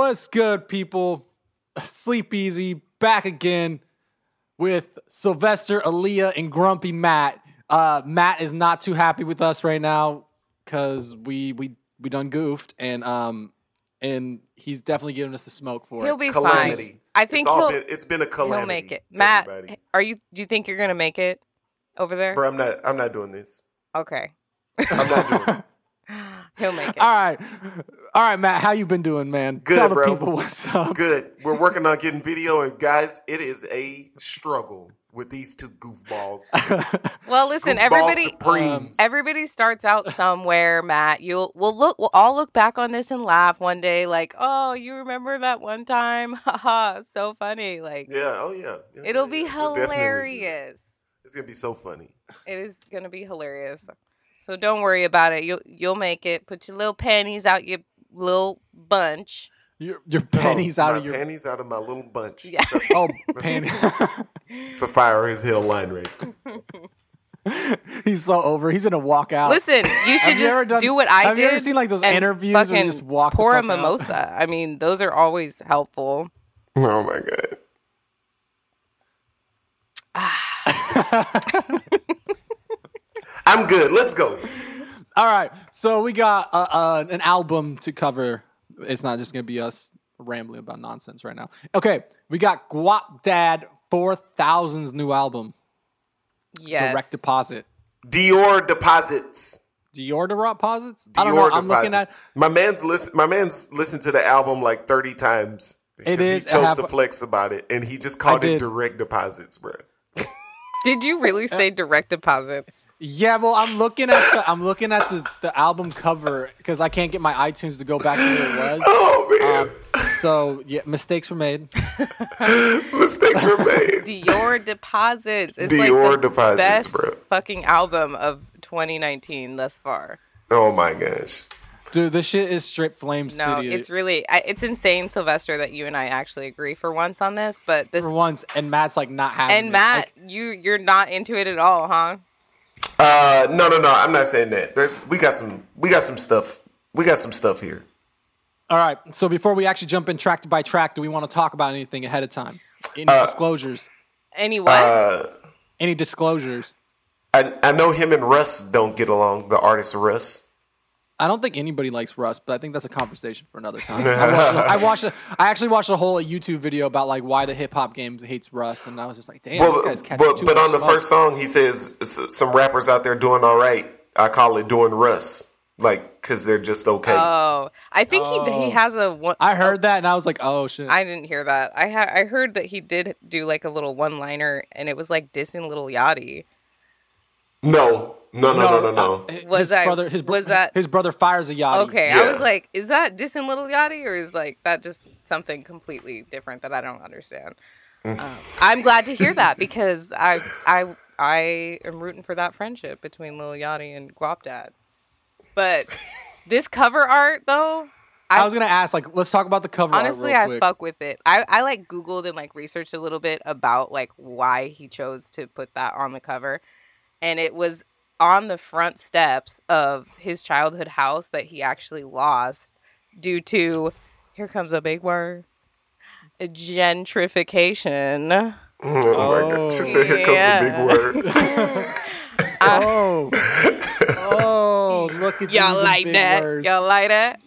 What's good, people? Sleep easy, back again with Sylvester, Aaliyah, and Grumpy Matt. Uh, Matt is not too happy with us right now because we we we done goofed, and um, and he's definitely giving us the smoke for it. He'll it. be Calamity. fine. I think it's all he'll been, it's been a calamity. he'll make it. Matt, everybody. are you? Do you think you're gonna make it over there? Bro, I'm not. I'm not doing this. Okay, I'm not doing it. he'll make it. All right, all right, Matt. How you been doing, man? Good, Tell the bro. people what's up. Good. We're working on getting video, and guys, it is a struggle with these two goofballs. Well, listen, Goofball everybody. Supremes. Um, everybody starts out somewhere, Matt. You'll we'll look we'll all look back on this and laugh one day, like, oh, you remember that one time? Haha, so funny. Like yeah. Oh yeah. Yeah, it'll yeah, be yeah. It'll be. hilarious. It's gonna be so funny. It is gonna be hilarious. So don't worry about it. You'll you'll make it. Put your little panties out your little bunch. Your your oh, pennies out of your panties out of my little bunch. Yeah. That's- oh that's- panties. It's a fire his hill line right. he's so over. He's gonna walk out. Listen, you should Have you just done- do what I have did. you ever seen, like, those interviews where you just walk the pour a fuck out? mimosa? I mean, those are always helpful. Oh my god. I'm good. Let's go. All right, so we got uh, uh, an album to cover. It's not just gonna be us rambling about nonsense right now. Okay, we got Guapdad 4000's new album, Yes. Direct Deposit. Dior deposits. Dior deposits? Dior I don't know. I'm looking at. my man's listen. My man's listened to the album like thirty times. because He chose have- to flex about it, and he just called it direct deposits, bro. Did you really say direct deposit? Yeah, well, I'm looking at the I'm looking at the, the album cover because I can't get my iTunes to go back to where it was. Oh man, Um, so yeah, mistakes were made. mistakes were made. Dior deposits. It's Dior like the Deposits, best bro. fucking album of 2019 thus far. Oh my gosh. Dude, this shit is straight flame No, city. it's really I, it's insane, Sylvester, that you and I actually agree for once on this. But this for once, and Matt's like not having. and it. Matt, Like, you you're not into it at all, huh? Uh, no, no, no. I'm not saying that. There's we got some we got some stuff. We got some stuff here. all right, so before we actually jump in track by track, do we want to talk about anything ahead of time? Any disclosures? Any what? Uh, Any disclosures? I I know him and Russ don't get along. The artist Russ. I don't think anybody likes Russ, but I think that's a conversation for another time. I watched, I watched, a, I actually watched a whole YouTube video about like why the hip hop games hates Russ, and I was just like, damn, Well, this guy's catching but too but much on the smoke. first song, he says some rappers out there doing all right. I call it doing Russ, like because they're just okay. oh, I think he Oh. he has a one. I heard that, and I was like, oh shit. I didn't hear that. I ha- I heard that he did do like a little one liner, and it was like dissing Lil Yachty. No, no, no, no, no, no. uh, Was his that- brother? His bro- was that- his brother fires a yachty? Okay, Yeah. I was like, is that dissing Lil Yachty, or is like that just something completely different that I don't understand? Mm. um, I'm glad to hear that because I I I am rooting for that friendship between Lil Yachty and Guapdad. But this cover art though, I was gonna ask, like, let's talk about the cover. art honestly I quick. fuck with it. I I like Googled and like researched a little bit about like why he chose to put that on the cover, and it was on the front steps of his childhood house that he actually lost due to here comes a big word gentrification. Oh, my god! She said, "Here comes a big oh, word." Oh, oh, look at you Y'all like that? words. Y'all like that?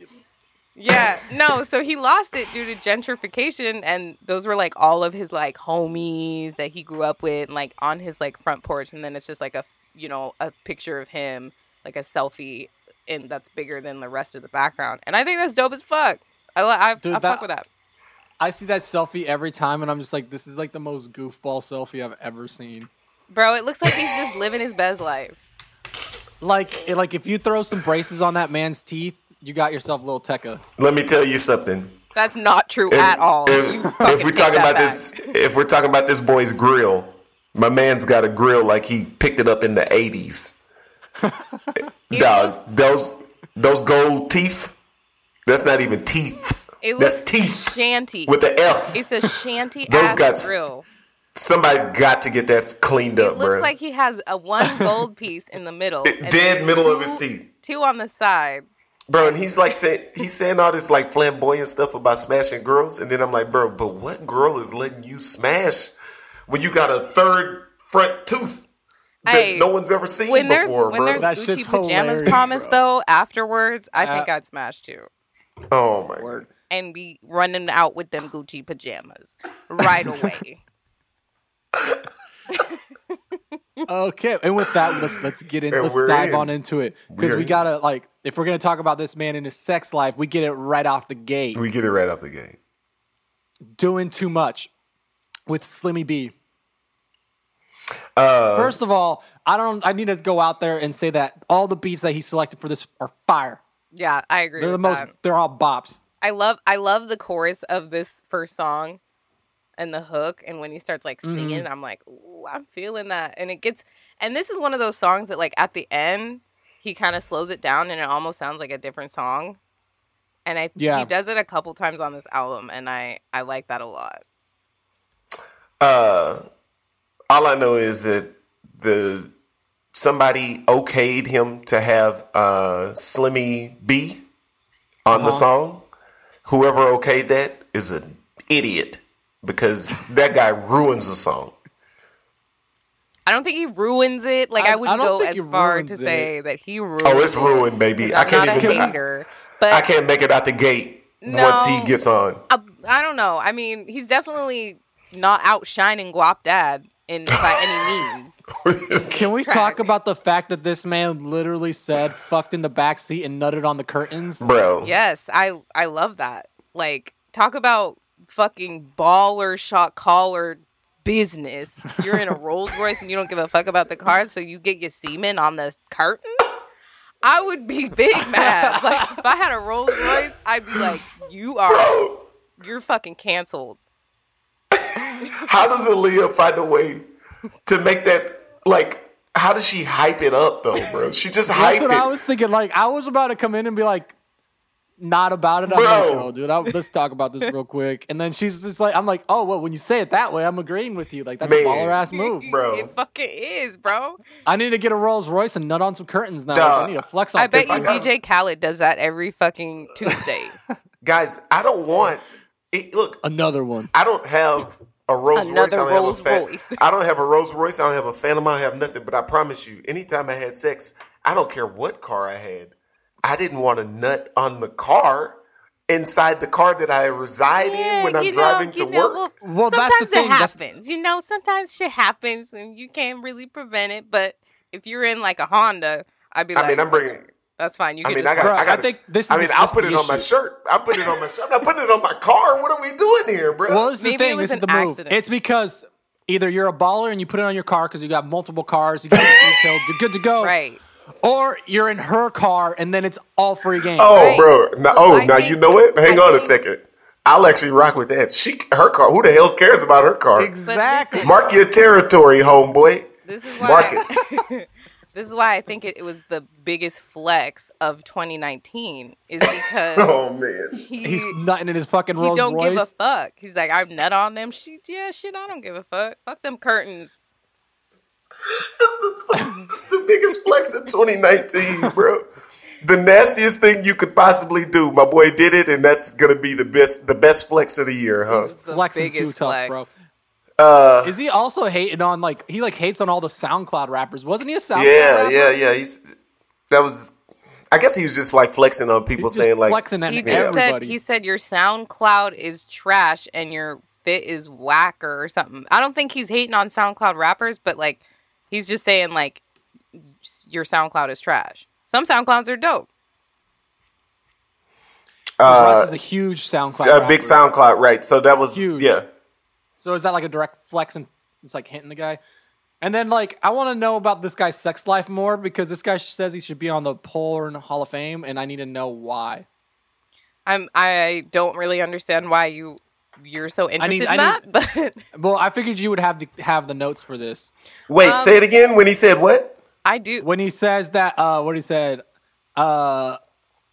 Yeah, no. So he lost it due to gentrification, and those were like all of his like homies that he grew up with, and, like on his like front porch, and then it's just like a you know a picture of him, like a selfie, and that's bigger than the rest of the background. And I think that's dope as fuck. I I, Dude, I that- fuck with that. I see that selfie every time, and I'm just like, this is like the most goofball selfie I've ever seen. Bro, it looks like he's just living his best life. Like, like if you throw some braces on that man's teeth, you got yourself a little Tekka. Let me tell you something. That's not true If- at all. If, if we're talking about back. this, if we're talking about this boy's grill, my man's got a grill like he picked it up in the eighties. Dog, those those gold teeth. That's not even teeth. It That's teeth shanty. with the F. It's a shanty Those ass guys- grill. Somebody's got to get that cleaned up. It up, looks bro. like he has a one gold piece in the middle, and Dead then middle of his teeth. two on the side. Bro, and he's like saying he's saying all this like flamboyant stuff about smashing girls, and then I'm like, bro, but what girl is letting you smash when you got a third front tooth that Hey, no one's ever seen When there's before, when bro? there's That Gucci shit's pajamas hilarious, promised bro. though afterwards, I think Uh, I'd smash too oh my Word. and be running out with them Gucci pajamas right away. Okay, and with that, let's let's get in. And Let's dive in. on into it because We're we gotta like if we're gonna talk about this man in his sex life, we get it right off the gate. We get it right off the gate. Doing too much with Slimmy B. Uh, First of all, I don't. I need to go out there and say that all the beats that he selected for this are fire. Yeah, I agree. They're the most. that. They're all bops. I love I love the chorus of this first song and the hook and when he starts like Mm-hmm. singing I'm like, "Ooh, I'm feeling that." And it gets and this is one of those songs that like at the end he kind of slows it down and it almost sounds like a different song. And I Yeah. he does it a couple times on this album and I I like that a lot. uh, all I know is that the somebody okayed him to have uh, Slimmy B on the Uh-huh. song. Whoever okayed that is an idiot because that guy ruins the song. I don't think he ruins it. Like I, I- wouldn't I don't go think as far to it. say that he ruined Oh, it's ruined, baby. 'cause I can't not even. a hater. But I can't make it out the gate once he gets on. I, I don't know. I mean, he's definitely not outshining Guapdad in by any means. Can we Track. talk about the fact that this man literally said "fucked in the back seat" and nutted on the curtains? Bro, Yes, I I love that. Like, talk about fucking baller shot caller business. You're in a Rolls Royce and you don't give a fuck about the car, so you get your semen on the curtains. I would be big mad. Like, if I had a Rolls Royce, I'd be like, "You are, bro, you're fucking canceled." how does Aaliyah find a way to make that like? How does she hype it up though, bro? She just That's hype what it. I was thinking. Like I was about to come in and be like, not about it. I'm Bro. like, oh, dude, I, let's talk about this real quick. And then she's just like, I'm like, oh, well, when you say it that way, I'm agreeing with you. Like that's Man. a baller ass move. Bro. it fucking is, bro. I need to get a Rolls Royce and nut on some curtains now. Like, I need to flex on. I bet you I got- DJ Khaled does that every fucking Tuesday. Guys, I don't want. It, look, another one. I don't have a Rolls Royce. I Another don't Rolls have a fan, Royce. I don't have a Rolls Royce. I don't have a Phantom. I don't have nothing. But I promise you, anytime I had sex, I don't care what car I had. I didn't want to nut on the car inside the car that I reside in when I'm you know- driving to know, work. Well, Well, that's the sometimes thing, it that's- happens. You know, sometimes shit happens and you can't really prevent it. But if you're in like a Honda, I'd be I like, mean, I'm bringing. That's fine. You I can mean, just I got. Bro, I got. I think this I mean, I'll put the it on my shirt. I'm putting it on my shirt. I'm not putting it on my car. What are we doing here, bro? Well, this is the Maybe thing. was This is the move. accident. It's because either you're a baller and you put it on your car because you got multiple cars, you got it detailed, you're good to go, right. Or you're in her car and then it's all free game. Oh, Right. bro. Now, oh, I now think- you know what? Hang I on a second. I'll actually rock with that. She, her car. Who the hell cares about her car? exactly. Mark your territory, homeboy. This is Mark why. this is why I think it, it was the biggest flex of 2019 is because Oh man, he, He's nutting in his fucking he Rolls don't Royce. give a fuck. He's like, I'm nut on them. She, yeah, shit, I don't give a fuck. Fuck them curtains. That's the, that's the biggest flex of 2019, bro. The nastiest thing you could possibly do. My boy did it, and that's gonna be the best, the best flex of the year, huh? He's the Flexing too biggest tough, bro. Uh, Is he also hating on like he like hates on all the SoundCloud rappers? Wasn't he a SoundCloud yeah, rapper? yeah, yeah. He's that was. I guess he was just like flexing on people, He's just saying like, flexing at He just said he said your SoundCloud is trash and your fit is whacker or something. I don't think he's hating on SoundCloud rappers, but like he's just saying like your SoundCloud is trash. Some SoundClouds are dope. uh, Russ is a huge SoundCloud. a big. SoundCloud, right? So that was Huge. yeah. So is that like a direct flex and it's like hitting the guy? And then like I want to know about this guy's sex life more because this guy says he should be on the porn Hall of Fame, and I need to know why. I'm I don't really understand why you you're so interested need- in I that, but Well, I figured you would have the have the notes for this Wait, Um, say it again. When he said what? I do. when he says that. Uh, what he said. Uh,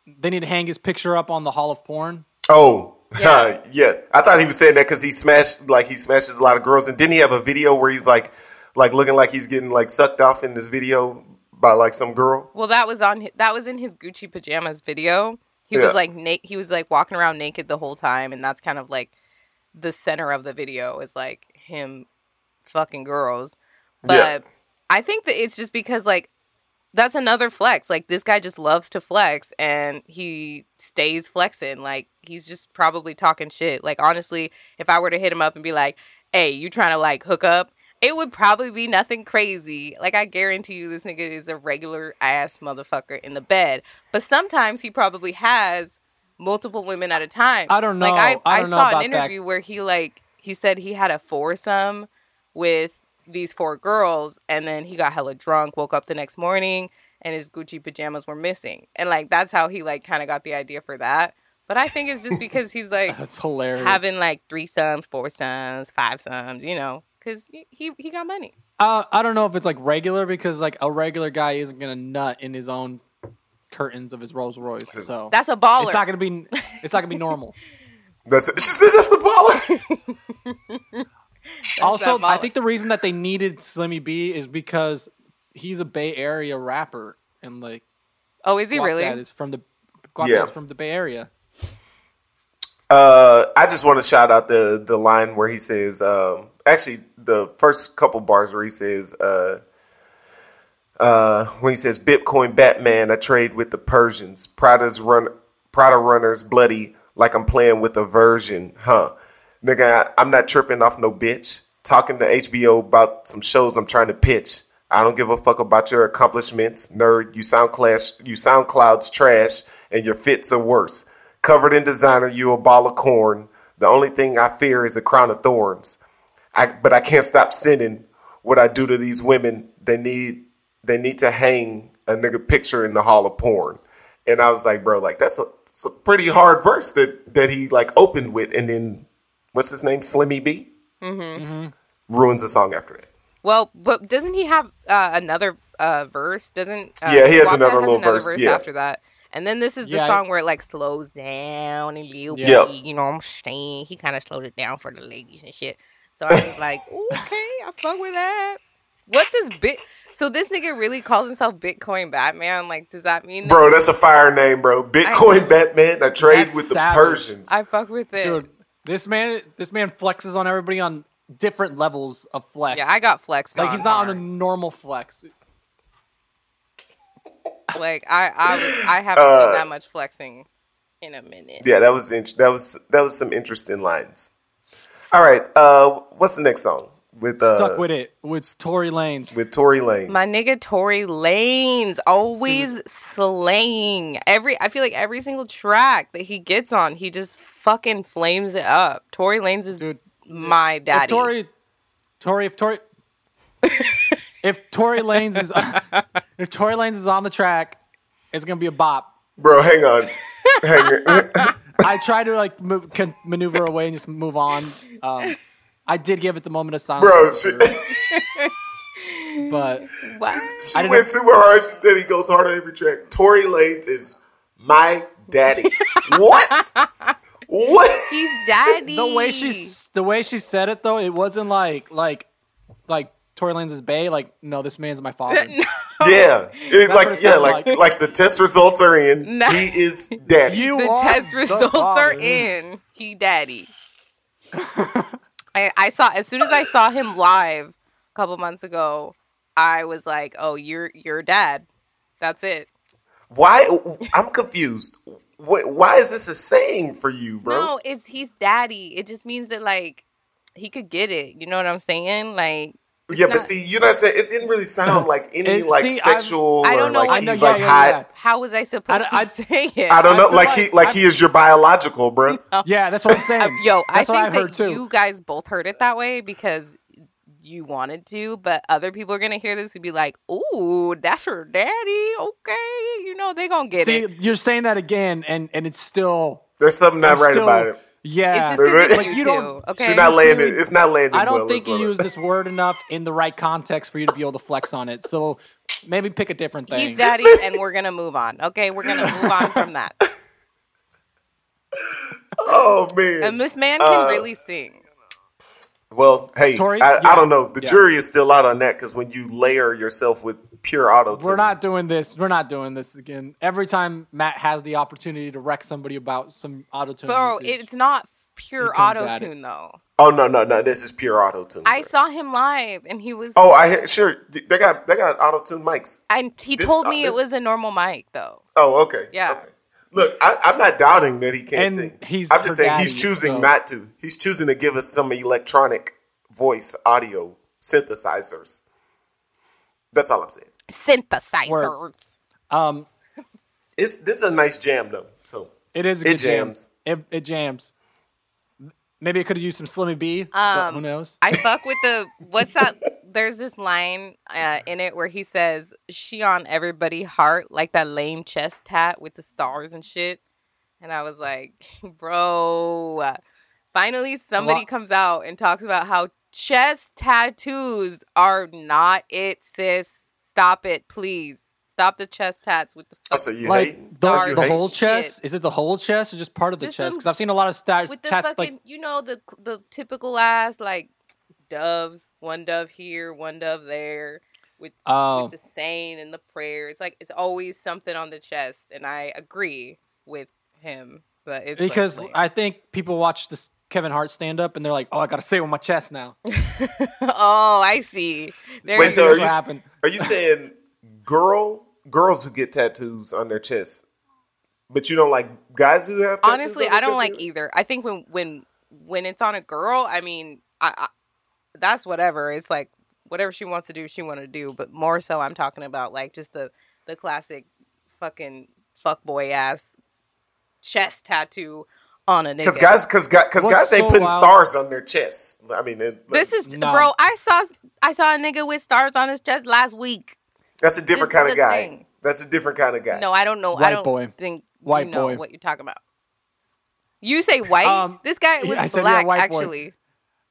they need to hang his picture up on the Hall of Porn. Oh, Yeah. yeah. I thought he was saying that because he smashed like he smashes a lot of girls, and didn't he have a video where he's like, like looking like he's getting like sucked off in this video by like some girl. Well, that was on that was in his Gucci pajamas video. He Yeah. was like na- he was like walking around naked the whole time, and that's kind of like the center of the video is like him fucking girls. But Yeah. I think that it's just because like that's another flex. Like this guy just loves to flex, and he stays flexing. Like he's just probably talking shit. Like honestly, if I were to hit him up and be like, "Hey, you trying to like hook up?" It would probably be nothing crazy. Like I guarantee you, this nigga is a regular ass motherfucker in the bed. But sometimes he probably has multiple women at a time. I don't know. Like. I, I know saw an that. interview where he like he said he had a foursome with these four girls, and then he got hella drunk, woke up the next morning, and his Gucci pajamas were missing, and like that's how he like kind of got the idea for that. But I think it's just because he's like That's hilarious. having like three sons, four sons, five sons, you know, because he he got money. Uh, I don't know if it's like regular because like a regular guy isn't gonna nut in his own curtains of his Rolls Royce. So That's a baller. it's not gonna be. It's not gonna be normal. That's she said that's the baller. also, that I think the reason that they needed Slimmy B is because he's a Bay Area rapper and like oh, is he Guap really? Dad is from the Guap Yeah. From the Bay Area. Uh, I just want to shout out the the line where he says, um, actually, the first couple bars where he says, uh, uh, when he says, "Bitcoin Batman, I trade with the Persians. Prada's run, Prada runners, bloody like I'm playing with a version, huh? Nigga, I, I'm not tripping off no bitch. Talking to HBO about some shows I'm trying to pitch. I don't give a fuck about your accomplishments, nerd. You sound clash, you sound clouds trash, and your fits are worse. Covered in designer, you a ball of corn. The only thing I fear is a crown of thorns. I, but I can't stop sinning. What I do to these women, they need they need to hang a nigga picture in the hall of porn. And I was like, bro, like that's a, it's a pretty hard verse that that he like opened with, and then what's his name, Slimmy B, mm-hmm. ruins the song after that. Well, but doesn't he have uh, another uh, verse? Doesn't uh, Yeah, he has Guapdad another little verse, yeah. after that. And then this is the Yeah, song where it like slows down a little Yeah. bit. You know what I'm saying? He kind of slowed it down for the ladies and shit. So I was like, okay, I fuck with that. What does bit? So this nigga really calls himself Bitcoin Batman? Like, does that mean that Bro, that's a fire name, bro. Bitcoin Batman. I trade That's with the savage. Persians. I fuck with it? Dude, this man, this man flexes on everybody on different levels of flex. yeah, I got flexed. like on he's not on a normal flex. Like I, I, was, I haven't Uh, seen that much flexing in a minute. yeah, that was int- that was that was some interesting lines. All right, uh, what's the next song with uh, Stuck with it with Tory Lanez. with Tory Lane? My nigga Tory Lanez always slaying. Every I feel like every single track that he gets on, he just fucking flames it up. Tory Lanez is Dude, my If daddy. Tory, Tory, if Tory, if Tory Lanez is, if Tory Lanez is on the track, it's gonna be a bop. Bro, hang on, hang on. I try to like move, can maneuver away and just move on. Um, I did give it the moment of silence, bro. She, but Wow. she I didn't- went super hard. She said he goes hard on every track. Tory Lanez is my daddy. what? What? He's daddy. the way she the way she said it though, it wasn't like like like Tory Lanez is Bay. Like no, this man's my father. Yeah, It- like yeah, like, like. like the test results are in. Nah. He is daddy. You the are test results father. are in. He daddy. I, I saw as soon as I saw him live a couple months ago, I was like, "Oh, you're you're dad." That's it. Why? I'm confused. Why, why is this a saying for you, bro? No, it's he's daddy. It just means that like he could get it. You know what I'm saying? Like yeah, but see, you know, what I'm saying it didn't really sound like any It- like see, sexual I or don't know like what- know, he's yeah, like yeah, hot. yeah. how was I supposed I- to say it? I don't know, I feel like, like- he like I- he is your biological, bro. Yeah, that's what I'm saying. Uh, Yo, I that's think what I that heard too. you guys both heard it that way because you wanted to, but other people are gonna hear this and be like, "Ooh, that's her daddy." Okay, you know they gonna get See, it. you're saying that again, and and it's still There's something not I'm right still- about it. Yeah, It's just because Like, you you don't- two. Okay, She's not landing. really- It's not landing. I don't well, think you what use this word enough in the right context for you to be able to flex on it. So maybe pick a different thing. He's daddy, and we're gonna move on. Okay, we're gonna move on from that. Oh man. And this man can Uh, really sing. Well, hey, Tory? I, Yeah. I don't know. The Yeah. jury is still out on that because when you layer yourself with pure auto tune. We're not doing this. We're not doing this again. Every time Matt has the opportunity to wreck somebody about some auto tune, Bro, it's not pure auto tune though. Oh no no no! This is pure auto tune. I saw him live and he was Oh, I sure they got they got auto tune mics. and he this- told uh, me this- it was a normal mic though. Oh, okay. Yeah. Okay. Look, I, I'm not doubting that he can't And sing. he's I'm just her saying he's choosing so- not to. He's choosing to give us some electronic voice audio synthesizers. That's all I'm saying. Synthesizers. um, It's this is a nice jam though. So it is a It good jam. jams. It, it jams. Maybe it could have used some Slimmy B, but Um, who knows? I fuck with the what's that? There's this line uh, in it where he says, "She on everybody heart like that lame chest tat with the stars and shit," and I was like, "Bro, finally somebody comes out and talks about how chest tattoos are not it, sis. Stop it, please. Stop the chest tats with the Oh, so you like hate? the, stars the hate whole shit. chest? Is it the whole chest or just part of the Just chest? Because I've seen a lot of stars. with the tat- fucking, like you know, the the typical ass like doves, one dove here, one dove there, with Oh. with the saying and the prayer. It's like it's always something on the chest, and I agree with him. But it's because lame. I think people watch this Kevin Hart stand up and they're like, "Oh, I gotta say it with my chest now." oh, I see. There Wait, so are That's you, what happened. are you saying girl girls who get tattoos on their chest, but you don't like guys who have? Tattoos honestly on their i don't chest like either? either i think when when when it's on a girl i mean I, I that's whatever it's like whatever she wants to do she want to do but more so i'm talking about like just the the classic fucking fuckboy ass chest tattoo on a nigga Because guys, because because What's guys they putting wild- stars on their chests. I mean, it, this is No. bro i saw i saw a nigga with stars on his chest last week that's a different this kind of guy. thing. That's a different kind of guy. no i don't know i don't boy. think White you know boy. what you're talking about you say white Um, this guy was I said, yeah, black white boy. actually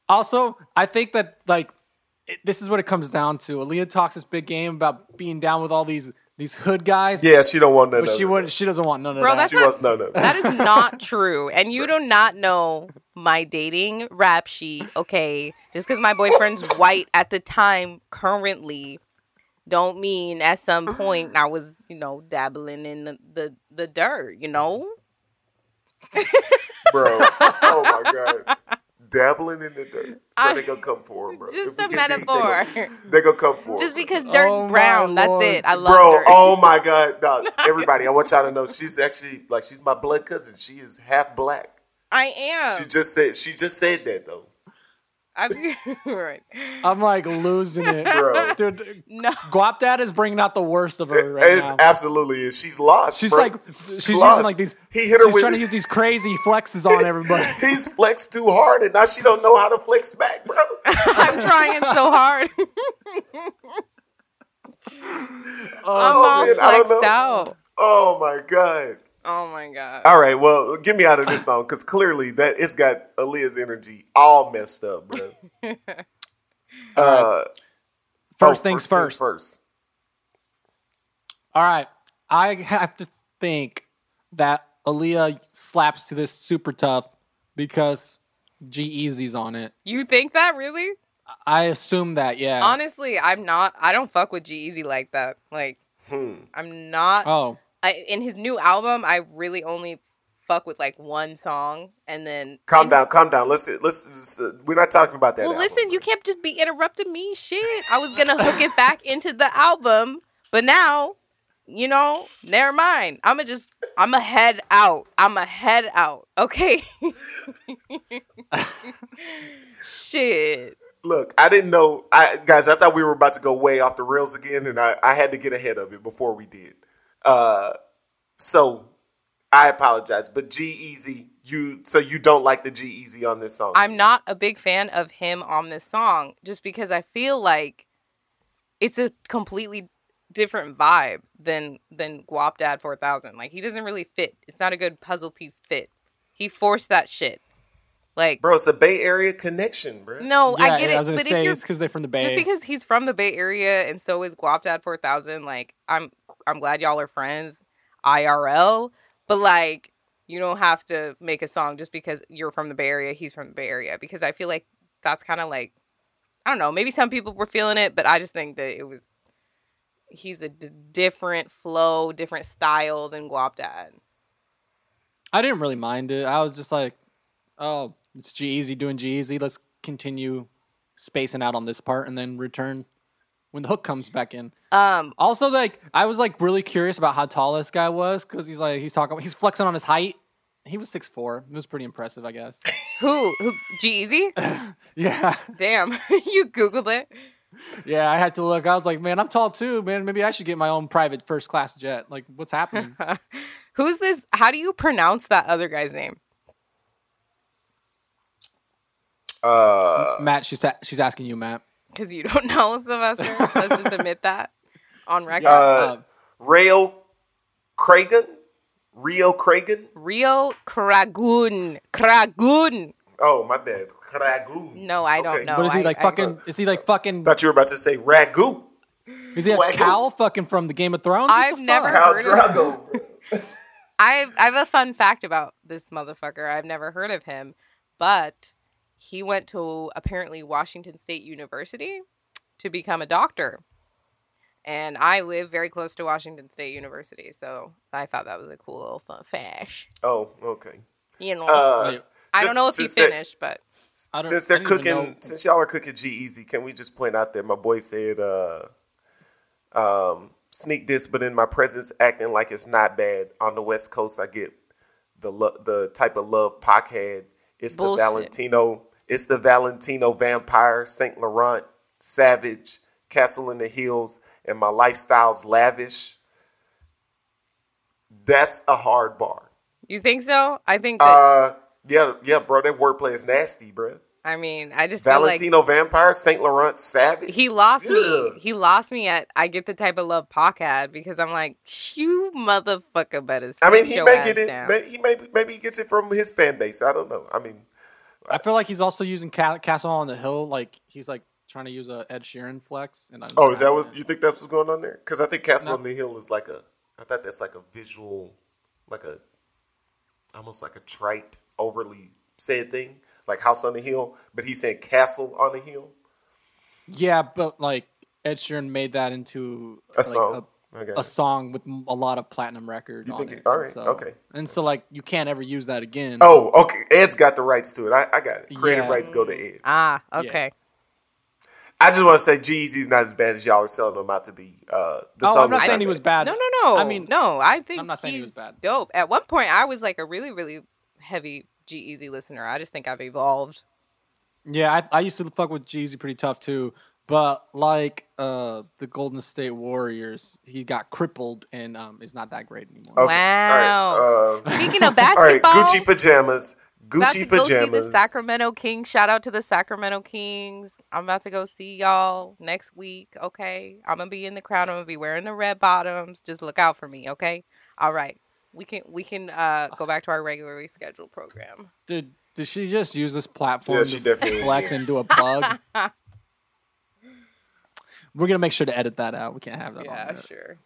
Also, I think that like it, this is what it comes down to. Aaliyah talks this big game about being down with all these these hood guys, Yeah, she don't want none but of she it. would she doesn't want none of Bro, that. that's She not- wants none of it. That is not true. And you do not know my dating rap sheet, okay? Just because my boyfriend's white at the time, currently, don't mean at some point I was, you know, dabbling in the, the, the dirt, you know? bro. Oh my god, dabbling in the dirt. I- But they gonna come for him, bro. Just If a we get metaphor. They gonna, they gonna come for him. Just because dirt's Oh brown, that's Lord. it. I love Bro, dirt. oh my god, dog. Everybody, I want y'all to know she's actually like she's my blood cousin. She is half black. I am. She just said she just said that though. I'm right. I'm like losing it, Bro. Dude, No. Guap Dad is bringing out the worst of her right now. It now. absolutely is. She's lost. She's bro. like she's lost. using like these. He hit her she's with- trying to use these crazy flexes on everybody. He's flexed too hard, and now she don't know how to flex back, bro. I'm trying so hard. Oh, I'm Oh, all man, I don't flexed know. out. Oh my god. Oh my god. All right, well, get me out of this song because clearly that it's got Aaliyah's energy all messed up, bro. uh, First oh, things first. First, All right, I have to think that Aaliyah slaps to this super tough because G Eazy's on it. You think that really? I assume that, yeah. Honestly, I'm not. I don't fuck with G Eazy like that. Like, Hmm. I'm not. oh, I, in his new album, I really only fuck with like one song, and then Calm and- down, calm down. Let's let's. uh, we're not talking about that. Well, album, listen, you can't just be interrupting me. Shit, I was gonna hook it back into the album, but now, you know, never mind. I'ma just, I'ma head out. I'ma head out. Okay. Shit. Look, I didn't know, I guys. I thought we were about to go way off the rails again, and I, I had to get ahead of it before we did. Uh, so I apologize, but G Eazy, you so you don't like the G Eazy on this song? I'm not a big fan of him on this song just because I feel like it's a completely different vibe than than Guapdad 4000. Like he doesn't really fit. It's not a good puzzle piece fit. He forced that shit. Like bro. It's the Bay Area connection, bro. no, yeah, I get I it, was gonna but say if you're it's because they're from the Bay. just because he's from the Bay Area and so is Guapdad 4000, like I'm I'm glad y'all are friends IRL, but like you don't have to make a song just because you're from the Bay Area, he's from the Bay Area because I feel like that's kind of like I don't know, maybe some people were feeling it, but I just think that it was he's a d- different flow, different style than Guapdad. I didn't really mind it. I was just like, oh, it's G Eazy doing G Eazy. Let's continue spacing out on this part and then return when the hook comes back in. Um, Also, like, I was like really curious about how tall this guy was because he's like, he's talking, he's flexing on his height. He was six four. It was pretty impressive, I guess. who? Who? G yeah, Damn, you googled it. yeah. I had to look. I was like, man, I'm tall too, man. Maybe I should get my own private first class jet. Like, what's happening? Who's this? How do you pronounce that other guy's name? Uh, Matt, she's ta- she's asking you, Matt. Because you don't know Sylvester. Let's just admit that on record. uh, Uh, Rail Cragen, Rio Cragen. Rio Kragun. Kragun. Oh, my bad. Cragoon. No, I don't know. But is he like I- fucking? Is he like fucking? Thought you were about to say ragu. Is he a Swagoo. cow fucking from the Game of Thrones? I've never fuck? Khal heard of- Drago. I've I have a fun fact about this motherfucker. I've never heard of him, but he went to apparently Washington State University to become a doctor. And I live very close to Washington State University, so I thought that was a cool little fun fash. Oh, okay. You know, Uh, I don't know if he since that- finished, but I don't- since I they're didn't cooking, since y'all are cooking G Eazy, can we just point out that my boy said, uh, um, sneak this, but in my presence, acting like it's not bad. On the West Coast, I get the lo- the type of love Pac had. It's Bullshit. the Valentino. It's the Valentino vampire, Saint Laurent, savage, castle in the hills, and my lifestyle's lavish. That's a hard bar. you think so? I think that. Uh, yeah, yeah, bro. That wordplay is nasty, bro. I mean, I just feel like Valentino Vampire, Saint Laurent Savage. he lost me. He lost me at I get the type of love Pac had because I'm like, you motherfucker better. I mean, he may get it. down." May, he may maybe he gets it from his fan base. I don't know. I mean, I feel like he's also using Castle on the Hill. Like he's like trying to use a Ed Sheeran flex. And I'm oh, is that what you think that's what's going on there? Because I think Castle No. on the Hill is like a. I thought that's like a visual, like a, almost like a trite, overly said thing, like House on the Hill. But he's saying Castle on the Hill. Yeah, but like Ed Sheeran made that into A like, song. a, Okay. a song with a lot of platinum records You on think it. it- all and right, so- okay. And so like you can't ever use that again. Oh, okay. Ed's got the rights to it. I, I got it. Creative Yeah. rights go to Ed. Ah, okay. I just want to say Jeezy's not as bad as y'all are telling him out to be. Uh, the Oh, song I'm not is saying he was bad. No, no, no. I mean, no. I think I'm not saying he was bad. Dope. At one point, I was like a really, really heavy G Eazy listener. I just think I've evolved. Yeah, I, I used to fuck with Jeezy pretty tough too. But like uh, the Golden State Warriors, he got crippled and um, is not that great anymore. Okay. Wow. All right. Uh, Speaking of basketball, all right. basketball, Gucci pajamas. about to Gucci go see the Sacramento Kings. Shout out to the Sacramento Kings. I'm about to go see y'all next week. Okay, I'm gonna be in the crowd. I'm gonna be wearing the red bottoms. Just look out for me. Okay. All right. We can we can uh, go back to our regularly scheduled program. Did did she just use this platform Yeah, she to definitely- flex and do a plug? We're gonna make sure to edit that out. We can't have that. on Yeah, there. sure.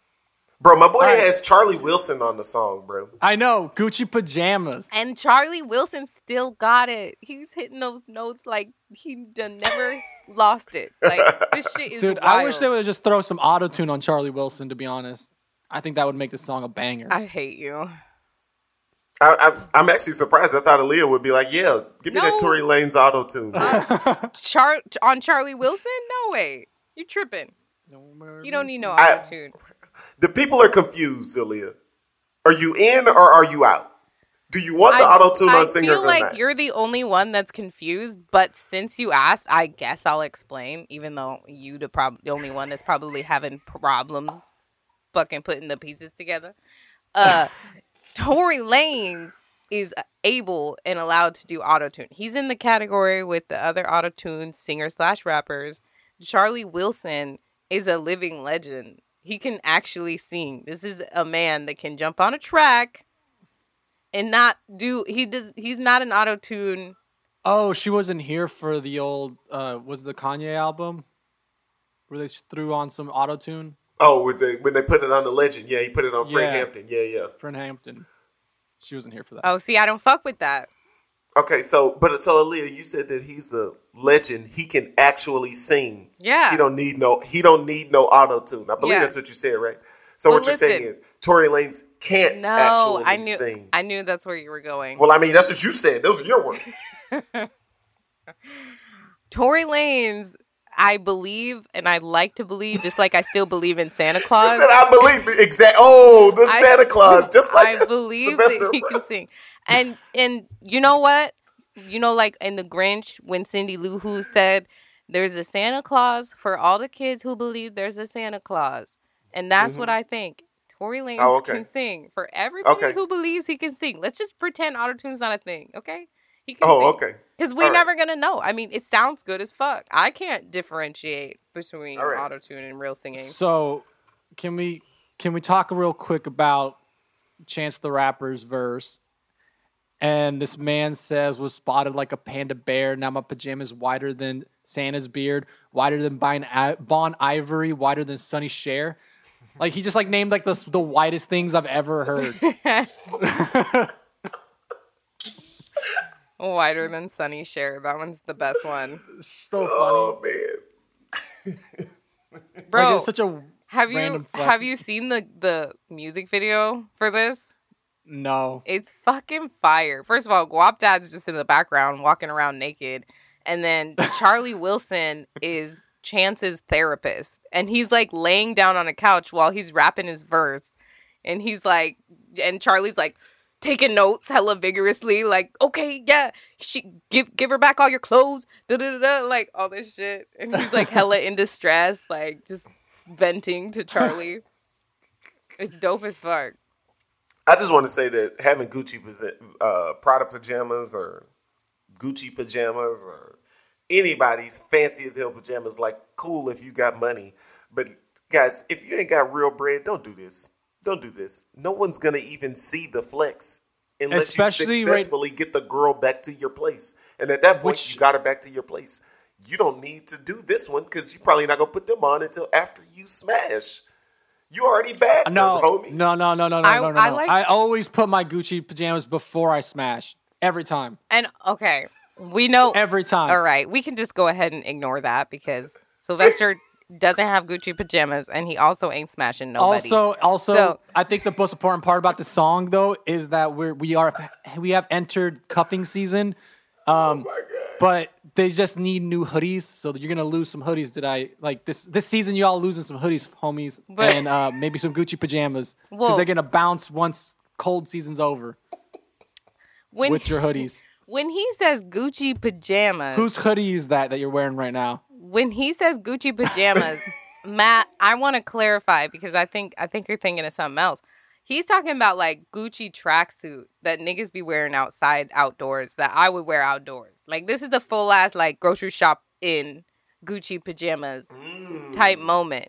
Bro, my boy All right. has Charlie Wilson on the song, bro. I know Gucci pajamas. And Charlie Wilson still got it. He's hitting those notes like he done never lost it. Like this shit is Dude, I wish they would just throw some auto tune on Charlie Wilson. To be honest, I think that would make the song a banger. I hate you. I, I'm, I'm actually surprised. I thought Aaliyah would be like, "Yeah, give me No. that Tory Lanez auto tune." Uh, Char on Charlie Wilson? No way. You tripping. You don't need no I- auto tune. the people are confused, Aaliyah. Are you in or are you out? Do you want the I- auto tune I on singers I feel or like not? you're the only one that's confused, but since you asked, I guess I'll explain. Even though you the prob- the only one that's probably having problems fucking putting the pieces together. Uh, Tory Lanez is able and allowed to do autotune. He's in the category with the other autotune singer slash rappers. Charlie Wilson is a living legend. He can actually sing. This is a man that can jump on a track and not do he does he's not an auto tune Oh, she wasn't here for the old. Uh, was the Kanye album where they threw on some auto tune? oh, when they, when they put it on the legend, yeah, he put it on Frank Yeah. Hampton, yeah, yeah. Fred Hampton. She wasn't here for that. oh see i don't fuck with that Okay, so but so Aaliyah, you said that he's a legend. He can actually sing. Yeah. He don't need no. He don't need no auto tune. I believe Yeah. that's what you said, right? So Well, what you're saying listen. is Tory Lanez can't No, actually I knew sing. I knew that's where you were going. well, I mean, that's what you said. Those are your words. Tory Lanez, I believe, and I like to believe, just like I still believe in Santa Claus. She said, "I believe it." exact." Oh, the I- Santa Claus, just like I believe Sylvester that he can Brown. sing. And and you know what? You know, like in the Grinch, when Cindy Lou Who said, "There's a Santa Claus for all the kids who believe there's a Santa Claus," and that's what I think. Tory Lanez Mm-hmm. Oh, okay. can sing for everybody Okay. who believes he can sing. Let's just pretend autotune's not a thing, okay? He can Oh, sing. okay. Because we're All right. never gonna know. I mean, it sounds good as fuck. I can't differentiate between All right. autotune and real singing. So, can we can we talk real quick about Chance the Rapper's verse? And this man says was spotted like a panda bear. Now my pajamas wider than Santa's beard, wider than Bon, Ivory, wider than Sonny Cher. Like he just like named like the the widest things I've ever heard. Wider than Sonny Cher. That one's the best one. so funny. Oh man, Bro, like, it's such a have you flex. have you seen the the music video for this? No. It's fucking fire. First of all, Guapdad's just in the background walking around naked. And then Charlie Wilson is Chance's therapist. And he's like laying down on a couch while he's rapping his verse. And he's like, and Charlie's like taking notes hella vigorously, like, okay, yeah, she give give her back all your clothes, da da da, like all this shit. And he's like hella in distress, like just venting to Charlie. It's dope as fuck. I just want to say that having Gucci uh, Prada pajamas or Gucci pajamas or anybody's fancy as hell pajamas, like cool if you got money. But guys, if you ain't got real bread, don't do this. Don't do this. No one's gonna even see the flex unless Especially you right- successfully get the girl back to your place. And at that point, Which- you got her back to your place. You don't need to do this one because you're probably not gonna put them on until after you smash. You already back, No, homie. no, no, no, no, no, I- no, no. I no. like- I always put my Gucci pajamas before I smash every time. And okay, we know Every time. All right, we can just go ahead and ignore that because Sylvester doesn't have Gucci pajamas, and he also ain't smashing nobody. Also, also, So- I think the most important part about the song though is that we're we are we have entered cuffing season. Um, but they just need new hoodies, so you're gonna lose some hoodies. Did I like this this season? Y'all losing some hoodies, homies, But- and uh, maybe some Gucci pajamas because they're gonna bounce once cold season's over when with your hoodies. when he says Gucci pajamas, Whose hoodie is that that you're wearing right now? when he says Gucci pajamas, Matt, I want to clarify because I think I think you're thinking of something else. He's talking about like Gucci tracksuit that niggas be wearing outside outdoors that I would wear outdoors. Like this is the full ass like grocery shop in Gucci pajamas type mm. moment.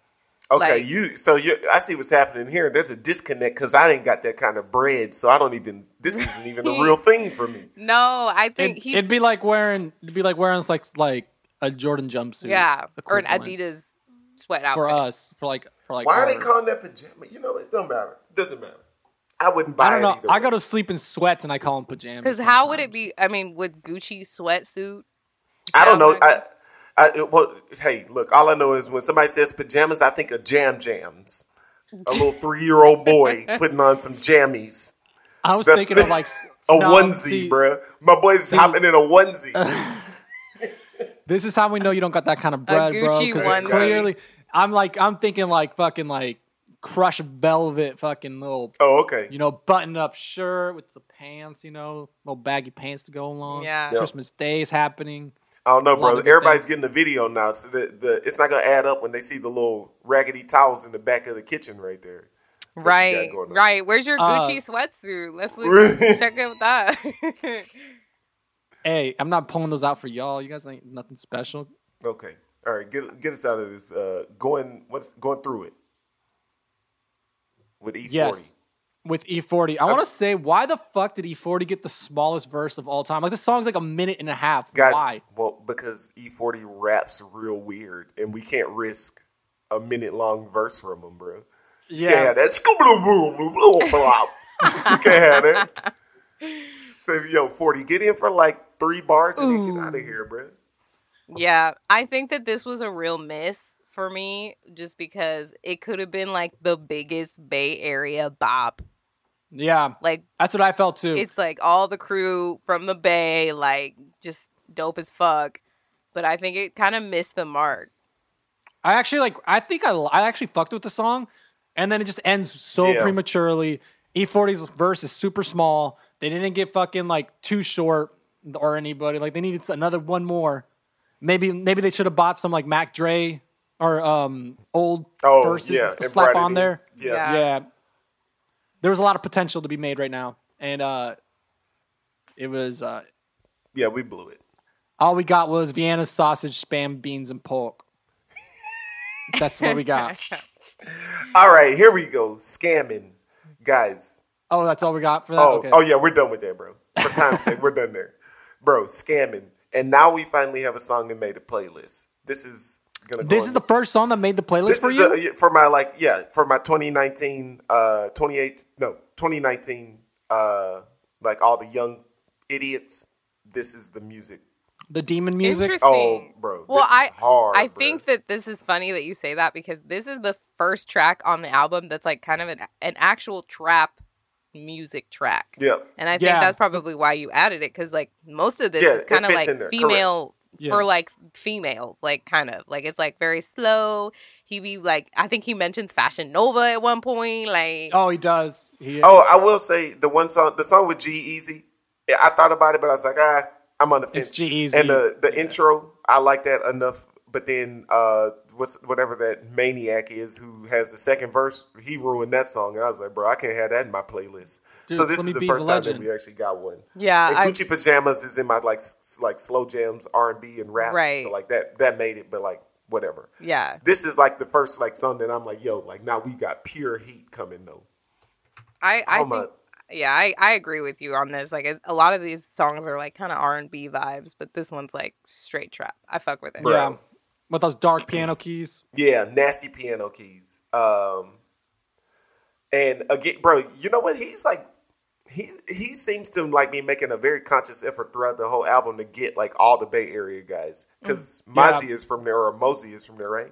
Okay, Like- you. So you. I see what's happening here. There's a disconnect because I ain't got that kind of bread, so I don't even. This isn't even a real thing for me. No, I think It, he it'd be like wearing it'd be like wearing like like a Jordan jumpsuit. yeah, or an Adidas sweat outfit. for us for like for like. Why are they calling that pajama? You know, it don't matter. Doesn't matter. I wouldn't buy I don't know. I way. go to sleep in sweats and I call them pajamas. Because how would it be? I mean, with Gucci sweatsuit. I don't know. I, I. Well, hey, look. All I know is when somebody says pajamas, I think of jam jams. A little three-year-old boy putting on some jammies. I was That's- thinking of like A no, onesie, see, bruh. My boy's hopping in a onesie. This is how we know you don't got that kind of bread, bro. Because onesie. clearly, I'm like I'm thinking like fucking like crushed velvet, fucking little oh, okay. you know button up shirt with the pants, you know, little baggy pants to go along. Yeah. Yep. Christmas Day is happening. I don't know, lot bro. Everybody's things. getting the video now, so the, the it's not gonna add up when they see the little raggedy towels in the back of the kitchen right there. Right, right. Where's your Uh, Gucci sweatsuit? Let's look, check out that. Hey, I'm not pulling those out for y'all. You guys ain't nothing special. Okay, all right. Get get us out of this. Uh, going what's going through it with E40. Yes. With E40, I want to say, why the fuck did E40 get the smallest verse of all time? Like this song's like a minute and a half. guys. Why? Well, because E40 raps real weird, and we can't risk a minute long verse from him, bro. Yeah. You can't have that. Scooby-Doo-boo-boo-boo-boo. You can't have it. So yo, forty, get in for like three bars and then get out of here, bro. Yeah, I think that this was a real miss for me just because it could have been like the biggest Bay Area bop. Yeah, Like that's what I felt too. it's like all the crew from the Bay, like just dope as fuck. But I think it kind of missed the mark. I actually like. I think I, I actually fucked with the song, and then it just ends so Yeah. prematurely. E40's verse is super small. They didn't get fucking like too short or anybody. Like they needed another one more. Maybe maybe they should have bought some like Mac Dre or um old Oh verses yeah, to slap brought on there. Yeah. Yeah. Yeah. There was a lot of potential to be made right now, and uh it was uh yeah, we blew it. all we got was Vienna sausage, spam, beans, and pork. That's what we got. All right, here we go. Scamming, guys. Oh, that's all we got for that. Oh, okay. oh yeah, we're done with that, bro. For time's sake, we're done there, bro. Scamming, and now we finally have a song that made a playlist. This is gonna. Go This on is the first song that made the playlist This for is you. the- for my like yeah for my 2019 uh 28 no 2019 uh like all the young idiots. This is the music. the demon music. Interesting. Oh, bro, Well, this is I hard, I bro. think that this is funny that you say that because this is the first track on the album that's like kind of an an actual trap music track. Yeah, And I think Yeah. that's probably why you added it because like most of this Yeah, is kind of like in there, correct. female Yeah. for like females, like kind of like it's like very slow. He be like, I think he mentions Fashion Nova at one point. Like, Oh, he does. He, Oh, I will say the one song, the song with G Eazy. I thought about it, but I was like, ah, I'm on the fence. It's G Eazy, And the the intro, I like that enough. But then, uh, what's whatever that maniac is who has the second verse, he ruined that song, and I was like, bro, I can't have that in my playlist. Dude, so this is the first time that we actually got one. yeah, And I, Gucci pajamas is in my like s- like slow jams, R and B, and rap. Right. So like that that made it, but like whatever. yeah, This is like the first like song that I'm like, yo, like now we got pure heat coming though. I I my- think yeah, I, I agree with you on this. Like, a lot of these songs are like kind of R and B vibes, but this one's like straight trap. I fuck with it. Bro. yeah, with those dark piano keys. Yeah, nasty piano keys. Um, and again, bro, you know what? He's like, he he seems to like be making a very conscious effort throughout the whole album to get like all the Bay Area guys because Yeah. Mozzy is from there or Mosey is from there, right?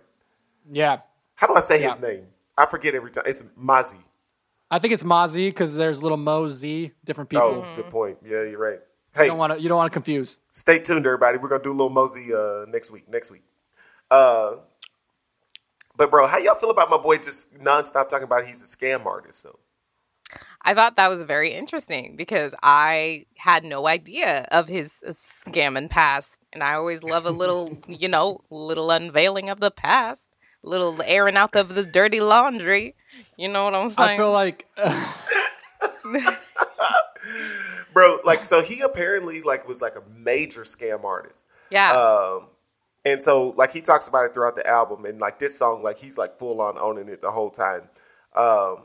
Yeah, How do I say his name? I forget every time. It's Mozzy. I think it's Mozzy because there's Lil Mosey, different people. Oh, good point. Yeah, you're right. Hey, don't want to. You don't want to confuse. stay tuned, everybody. We're gonna do a little Mosey uh, next week. Next week. Uh, but bro, how y'all feel about my boy just nonstop talking about he's a scam artist? So I thought that was very interesting because I had no idea of his scamming past, and I always love a little, you know, little unveiling of the past, little airing out of the dirty laundry. You know what I'm saying? I feel like bro like so he apparently like was like a major scam artist yeah, um and so like he talks about it throughout the album and like this song like he's like full on owning it the whole time um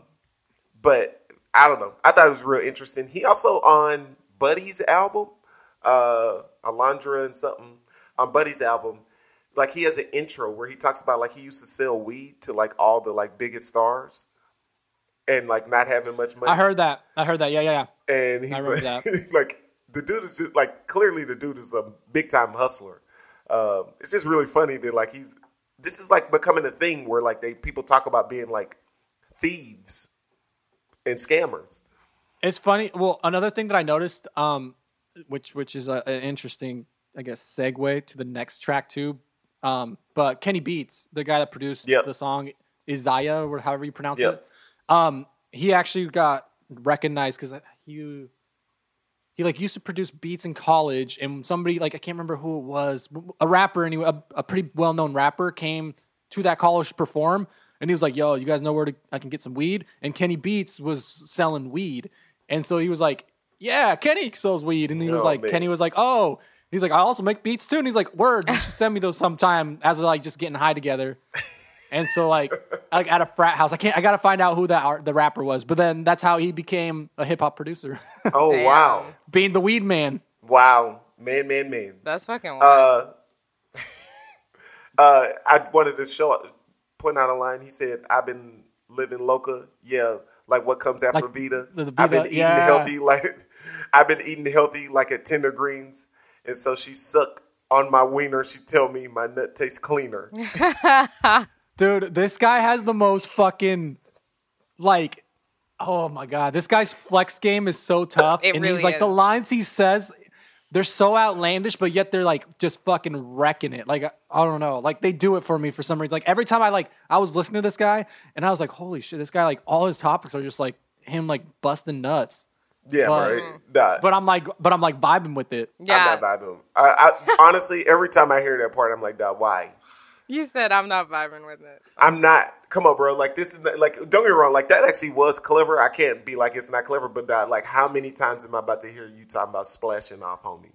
but i don't know i thought it was real interesting he also on buddy's album uh alondra and something on buddy's album like he has an intro where he talks about like he used to sell weed to like all the like biggest stars and like not having much money I heard that. I heard that. Yeah, yeah, yeah. and he's remember like, like the dude is just, like clearly the dude is a big time hustler. Um, it's just really funny that like he's this is like becoming a thing where like they people talk about being like thieves and scammers. It's funny. Well, another thing that I noticed, um, which which is a, an interesting, I guess, segue to the next track too. Um, but Kenny Beats, the guy that produced Yep. the song Izayah, or however you pronounce Yep. it, um, he actually got recognized because he he like used to produce beats in college, and somebody like I can't remember who it was, a rapper anyway, a, a pretty well known rapper came to that college to perform, and he was like, "Yo, you guys know where to, I can get some weed?" And Kenny Beats was selling weed, and so he was like, "Yeah, Kenny sells weed," and he was Oh, like, man. Kenny was like, "Oh." He's like, I also make beats too, and he's like, "Word, you should send me those sometime." As like just getting high together, and so like, like at a frat house, I can't, I gotta find out who that art, the rapper was. But then that's how he became a hip hop producer, Oh Damn. wow, being the weed man. wow, man, man, man. that's fucking wild. Uh, uh, I wanted to show point out a line. He said, "I've been living loca, yeah, like what comes after Like Vita. the- the I've been eating yeah. healthy, like I've been eating healthy, like at Tender Greens, and so she suck on my wiener. She tell me my nut tastes cleaner. Dude, this guy has the most fucking like oh my god, this guy's flex game is so tough. It and really he's like the lines he says they're so outlandish, but yet they're like just fucking wrecking it. Like I don't know, like they do it for me for some reason. Like every time I like I was listening to this guy and I was like, holy shit, this guy like all his topics are just like him like busting nuts. Yeah, But- right. Nah, But I'm like, but I'm like vibing with it. yeah. I'm not vibing. I, I honestly, every time I hear that part, I'm like, nah, why? You said I'm not vibing with it. I'm not. Come on, bro. Like this is not, like. Don't get me wrong. Like that actually was clever. I can't be like it's not clever, but uh, like how many times am I about to hear you talking about splashing off, homie?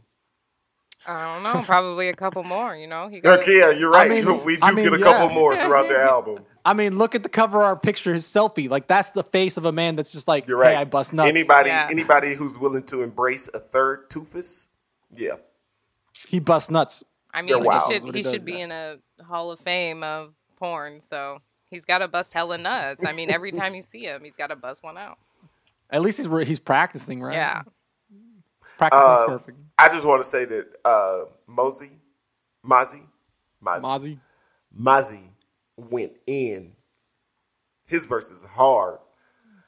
I don't know. Probably a couple more. You know. He got Okay, yeah, you're right. mean- we do I mean, get a couple more throughout the album. I mean, look at the cover art picture, his selfie. Like that's the face of a man that's just like, You're right. hey, I bust nuts. Anybody, Yeah. anybody who's willing to embrace a third toothless, yeah, He busts nuts. I mean, he wild. should he he should be yeah. in a Hall of Fame of porn. So he's got to bust hella nuts. I mean, every time you see him, he's got to bust one out. At least he's he's practicing, right? Yeah. practicing Uh, perfect. I just want to say that uh, Mosey, Mozzy, Mozzy, Mozzy. Mozzy went in. His verse is hard.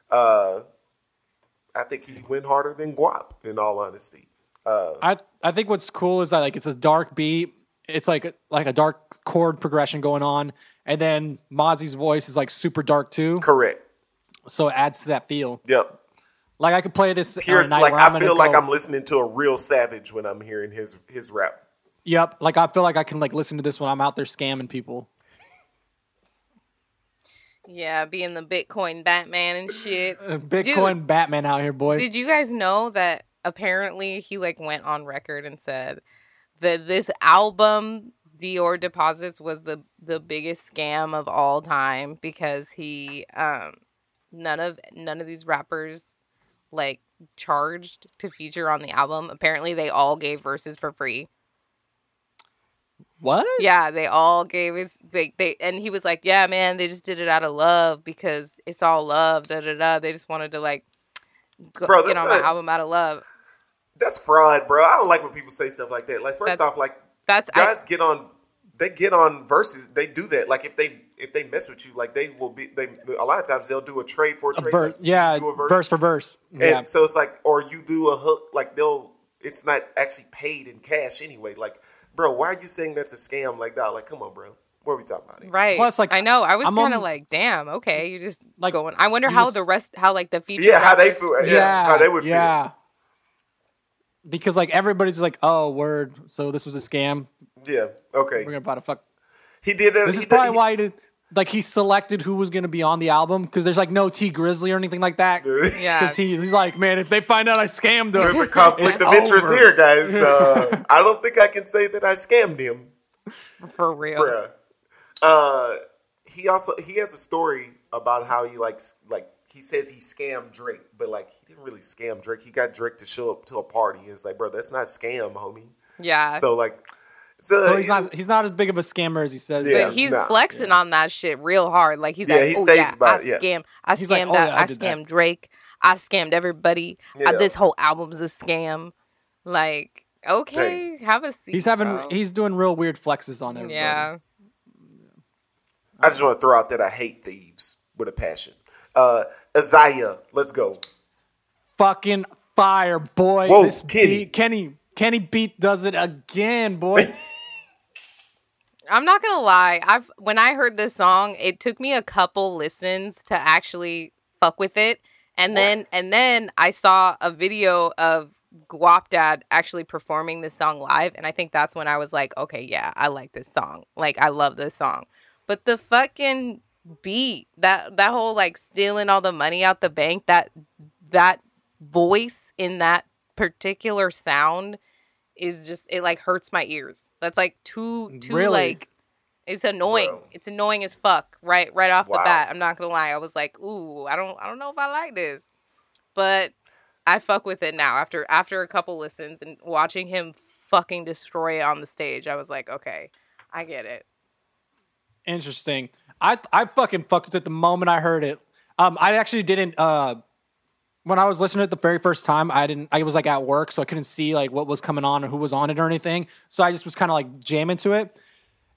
Uh, I think he went harder than Guap. In all honesty, uh, I I think what's cool is that like it's a dark beat. It's like a, like a dark chord progression going on, and then Mozzy's voice is like super dark too, correct. so it adds to that feel. Yep. Like I could play this. on a Pierce, night like where I'm I feel like go- I'm listening to a real savage when I'm hearing his his rap. Yep. Like I feel like I can like listen to this when I'm out there scamming people. Yeah, being the Bitcoin Batman and shit. Bitcoin Batman out here, boy. Did you guys know that apparently he like went on record and said that this album Dior Deposits was the the biggest scam of all time because he um none of none of these rappers like charged to feature on the album. Apparently they all gave verses for free. what? Yeah, they all gave his they, they and he was like, "Yeah, man, they just did it out of love because it's all love." Da da da. They just wanted to like go, Bro, get on my album out of love. That's fraud, bro. I don't like when people say stuff like that. Like, first That's- off, like That's I, guys get on, they get on verses. They do that. Like if they if they mess with you, like they will be. They a lot of times they'll do a trade for a A trade. ver- like, yeah, you do a verse. for verse. And Yeah. so it's like, or you do a hook, like they'll, it's not actually paid in cash anyway. Like, bro, why are you saying that's a scam? Like, dog, like, come on, bro. What are we talking about? here? right. Plus, like, I know. I was kind of like, "Damn, okay, you just Like, going." I wonder how just- the rest, how like the feature. Yeah, how they feel. Yeah, yeah, how they would yeah. Because like everybody's like, oh, word. So this was a scam. Yeah, okay. We're gonna buy the fuck. He did that. This he is probably he- why he did. Like he selected who was gonna be on the album because there's like no Tee Grizzley or anything like that. Yeah. Because he, he's like, man, if they find out I scammed them, There's a conflict it's of interest over." here, guys. Uh, I don't think I can say that I scammed him. for real. Bruh. Uh, he also he has a story about how he likes like he says he scammed Drake, but like he didn't really scam Drake. He got Drake to show up to a party, and it's like, bro, that's not scam, homie. Yeah. So like, so, So he's not he's not as big of a scammer as he says. Yeah. but he's nah, flexing on that shit real hard. Like he's Yeah, like, he oh yeah, about I it, yeah. scam, I He's like, scammed "Oh, that, yeah, I I did that." scammed Drake, I scammed everybody. Yeah. this whole album's a scam. Like, okay, have a seat. He's having bro. he's doing real weird flexes on everybody. yeah. I just want to throw out that I hate thieves with a passion. Uh, Izayah, let's go. Fucking fire, boy. Whoa, this Kenny. beat, Kenny, Kenny Beat does it again, boy. I'm not gonna lie. I've when I heard this song, it took me a couple listens to actually fuck with it, and then and then I saw a video of Guapdad actually performing this song live, and I think that's when I was like, okay, yeah, I like this song. Like I love this song, but the fucking beat that that whole like stealing all the money out the bank that that voice in that particular sound is just it like hurts my ears. That's like too too Really? like it's annoying. Bro. It's annoying as fuck. Right right off Wow. the bat. I'm not gonna lie. I was like, ooh, I don't I don't know if I like this. But I fuck with it now after after a couple listens and watching him fucking destroy it on the stage. I was like, okay, I get it. Interesting. I I fucking fucked with it the moment I heard it. Um, I actually didn't. Uh, when I was listening to it the very first time, I didn't. I was like at work, so I couldn't see like what was coming on or who was on it or anything. So I just was kind of like jamming to it,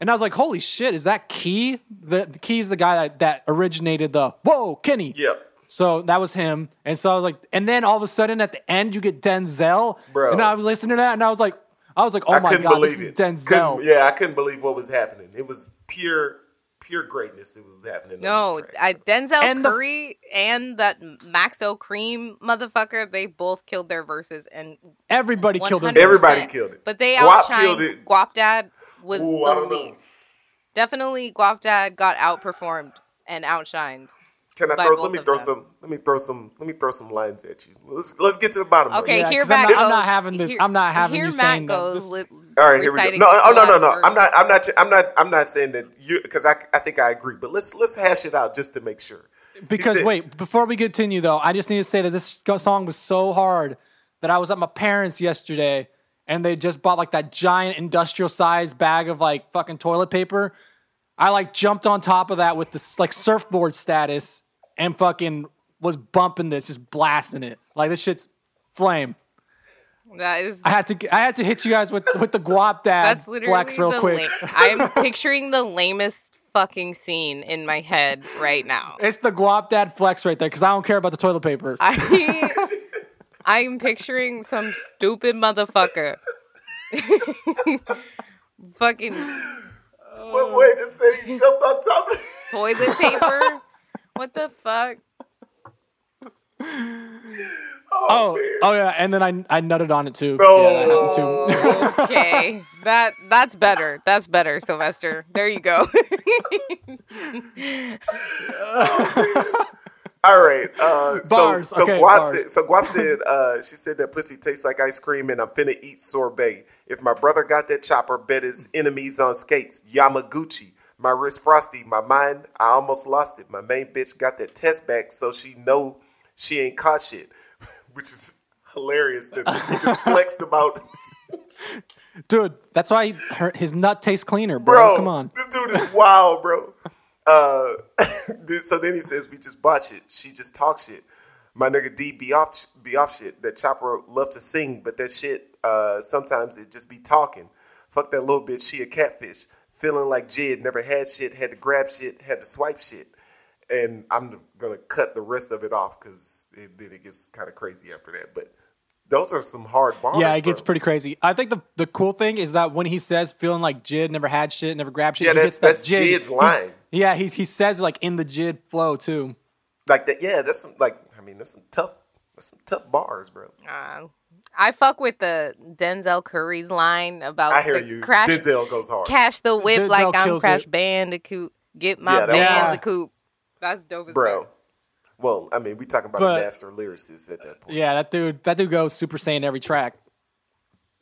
and I was like, "Holy shit! Is that Key? The, the Key's the guy that that originated the Whoa Kenny." Yep. So that was him, and so I was like, and then all of a sudden at the end you get Denzel, Bro. and I was listening to that, and I was like, I was like, oh I my god, this is it. Denzel. Couldn't- yeah, I couldn't believe what was happening. It was pure, pure greatness. It was happening. on No. I, Denzel And the- Curry and that Maxo Kream motherfucker, they both killed their verses and Everybody killed him. 100%. Everybody killed it. But they Guap outshined killed it. Guapdad was Ooh, the don't know. least. Definitely Guapdad got outperformed and outshined. Can I by throw? Let me throw them. some. Let me throw some. Let me throw some lines at you. Let's let's get to the bottom. of it. Okay, Yeah, here 'cause I'm Matt not- goes. I'm not having this- Here, I'm not having here you Matt saying that goes. this- li- All right, here we go. No, oh, no, no, no. verse. I'm not. I'm not. I'm not. I'm not saying that you because I I think I agree. But let's let's hash it out just to make sure. Because said- wait, before we continue though, I just need to say that this song was so hard that I was at my parents yesterday and they just bought like that giant industrial sized bag of like fucking toilet paper. I like jumped on top of that with this like surfboard status and fucking was bumping this, just blasting it. Like this shit's flame. That is. I had to I had to hit you guys with with the guapdad That's literally flex real quick. la- I'm picturing the lamest fucking scene in my head right now. it's the guapdad flex right there because I don't care about the toilet paper. I I'm picturing some stupid motherfucker. fucking What boy just said he jumped on top of it? toilet paper. What the fuck? Oh, oh yeah, and then I I nutted on it too. Bro. Yeah, that happened too. Okay, that that's better. That's better, Sylvester. There you go. All right. Uh, Bars. So, so Okay, Guap bars. said. So Guap said. Uh, she said that pussy tastes like ice cream, and I'm finna eat sorbet. If my brother got that chopper, bet his enemies on skates. Yamaguchi. My wrist frosty. My mind, I almost lost it. My main bitch got that test back, so she know she ain't caught shit, which is hilarious. That he just flexed about. Dude, that's why her, his nut tastes cleaner, bro. bro. Come on. This dude is wild, bro. Uh, so then he says, "We just bought shit. She just talk shit." My nigga D be off, be off shit. That chopper love to sing, but that shit uh, sometimes it just be talking. Fuck that little bitch. She a catfish. Feeling like Jid never had shit, had to grab shit, had to swipe shit. And I'm gonna cut the rest of it off because it, then it gets kind of crazy after that. But those are some hard bars. Yeah, it gets bro. pretty crazy. I think the the cool thing is that when he says feeling like Jid never had shit, never grabbed shit, Yeah, that's that that's Jid. Jid's he- line. yeah, he's he says like in the Jid flow too. Like that. Yeah, that's some like. I mean, that's some tough. That's some tough bars, bro. Uh, I fuck with the Denzel Curry's line about I hear the you. crash Denzel goes hard. cash the whip Denzel like I'm Crash it. Bandicoot. Get my Yeah, bands a coop. That's dope as bro. fuck. Well, I mean, we talking about But- a master lyricist at that point. Yeah, that dude that dude goes Super Saiyan every track.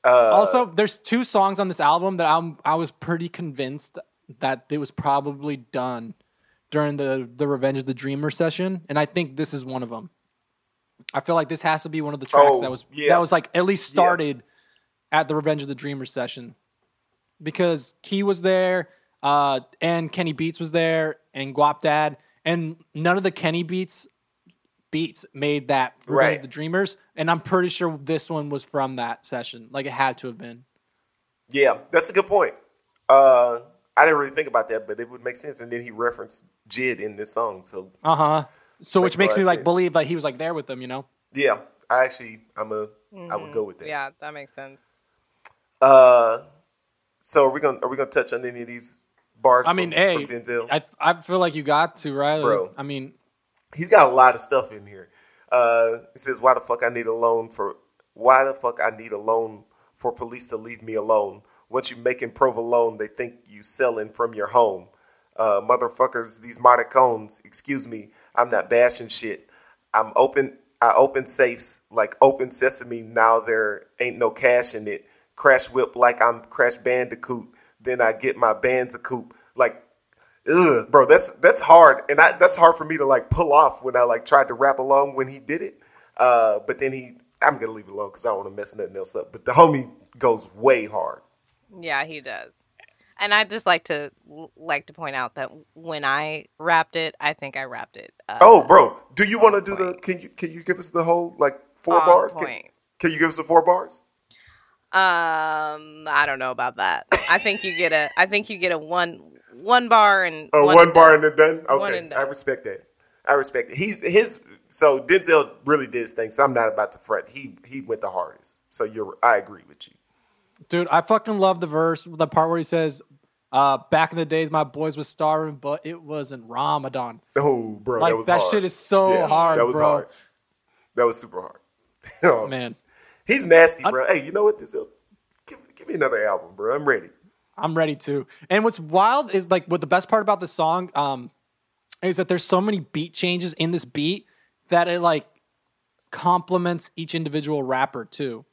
Uh, Also, there's two songs on this album that I'm I was pretty convinced that it was probably done during the the Revenge of the Dreamer session, and I think this is one of them. I feel like this has to be one of the tracks Oh, that was yeah. that was like at least Yeah. started at the Revenge of the Dreamers session because Key was there, uh, and Kenny Beats was there, and Guap Dad, and none of the Kenny Beats beats made that Revenge Right. of the Dreamers, and I'm pretty sure this one was from that session. Like it had to have been. yeah, that's a good point. Uh, I didn't really think about that, but it would make sense. And then he referenced Jid in this song, so Uh huh. So which Makes makes a lot me like sense. believe that he was like there with them, you know. yeah, I actually, I'm a, I would go with that. Mm-hmm. Yeah, that makes sense. Uh, so are we gonna are we gonna touch on any of these bars? I from- mean, hey, from Denzel? I I feel like you got to right, Bro. I mean, he's got a lot of stuff in here. Uh, it says, "Why the fuck I need a loan for? Why the fuck I need a loan for police to leave me alone? Once you making provolone, they think you selling from your home. Uh, motherfuckers, these Marticones. Excuse me, I'm not bashing shit. I'm open. I open safes like open sesame. Now there ain't no cash in it. Crash whip like I'm Crash Bandicoot. Then I get my Bandicoot like ugh, bro, that's that's hard, and I, that's hard for me to like pull off when I like tried to rap along when he did it. Uh, but then he, I'm gonna leave it alone because I don't want to mess nothing else up. But the homie goes way hard. Yeah, he does. And I just like to like to point out that when I wrapped it, I think I wrapped it. Uh, oh, bro, do you want to do the? Can you can you give us the whole like four on bars? Can, point. can you give us the four bars? Um, I don't know about that. I think you get a. I think you get a one one bar and Oh, one one and bar done. and then done. Okay, and I respect that. I respect it. He's his. So Denzel really did his thing. So I'm not about to fret. He he went the hardest. So you're. I agree with you. Dude, I fucking love the verse, the part where he says, uh, back in the days my boys was starving, but it wasn't Ramadan. Oh, bro, Like that was that shit is so Yeah, hard, That was bro. hard. That was super hard. Oh, Man, he's nasty, bro. hey, you know what? Denzel, give, give me another album, bro. I'm ready. I'm ready to. And what's wild is like what the best part about the song um is that there's so many beat changes in this beat that it like complements each individual rapper too.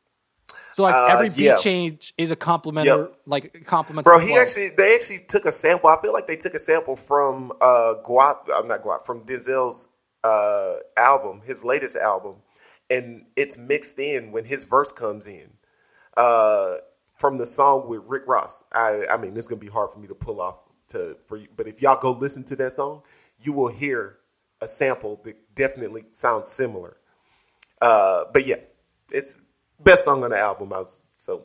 So like Uh, every beat yeah. change is a compliment Yep. like compliments Bro, he actually they actually took a sample. I feel like they took a sample from uh Guap. I'm not Guap from Denzel's uh album, his latest album, and it's mixed in when his verse comes in. Uh from the song with Rick Ross. I I mean, it's gonna be hard for me to pull off to for you, but if y'all go listen to that song, you will hear a sample that definitely sounds similar. Uh, but yeah, it's best song on the album. I was so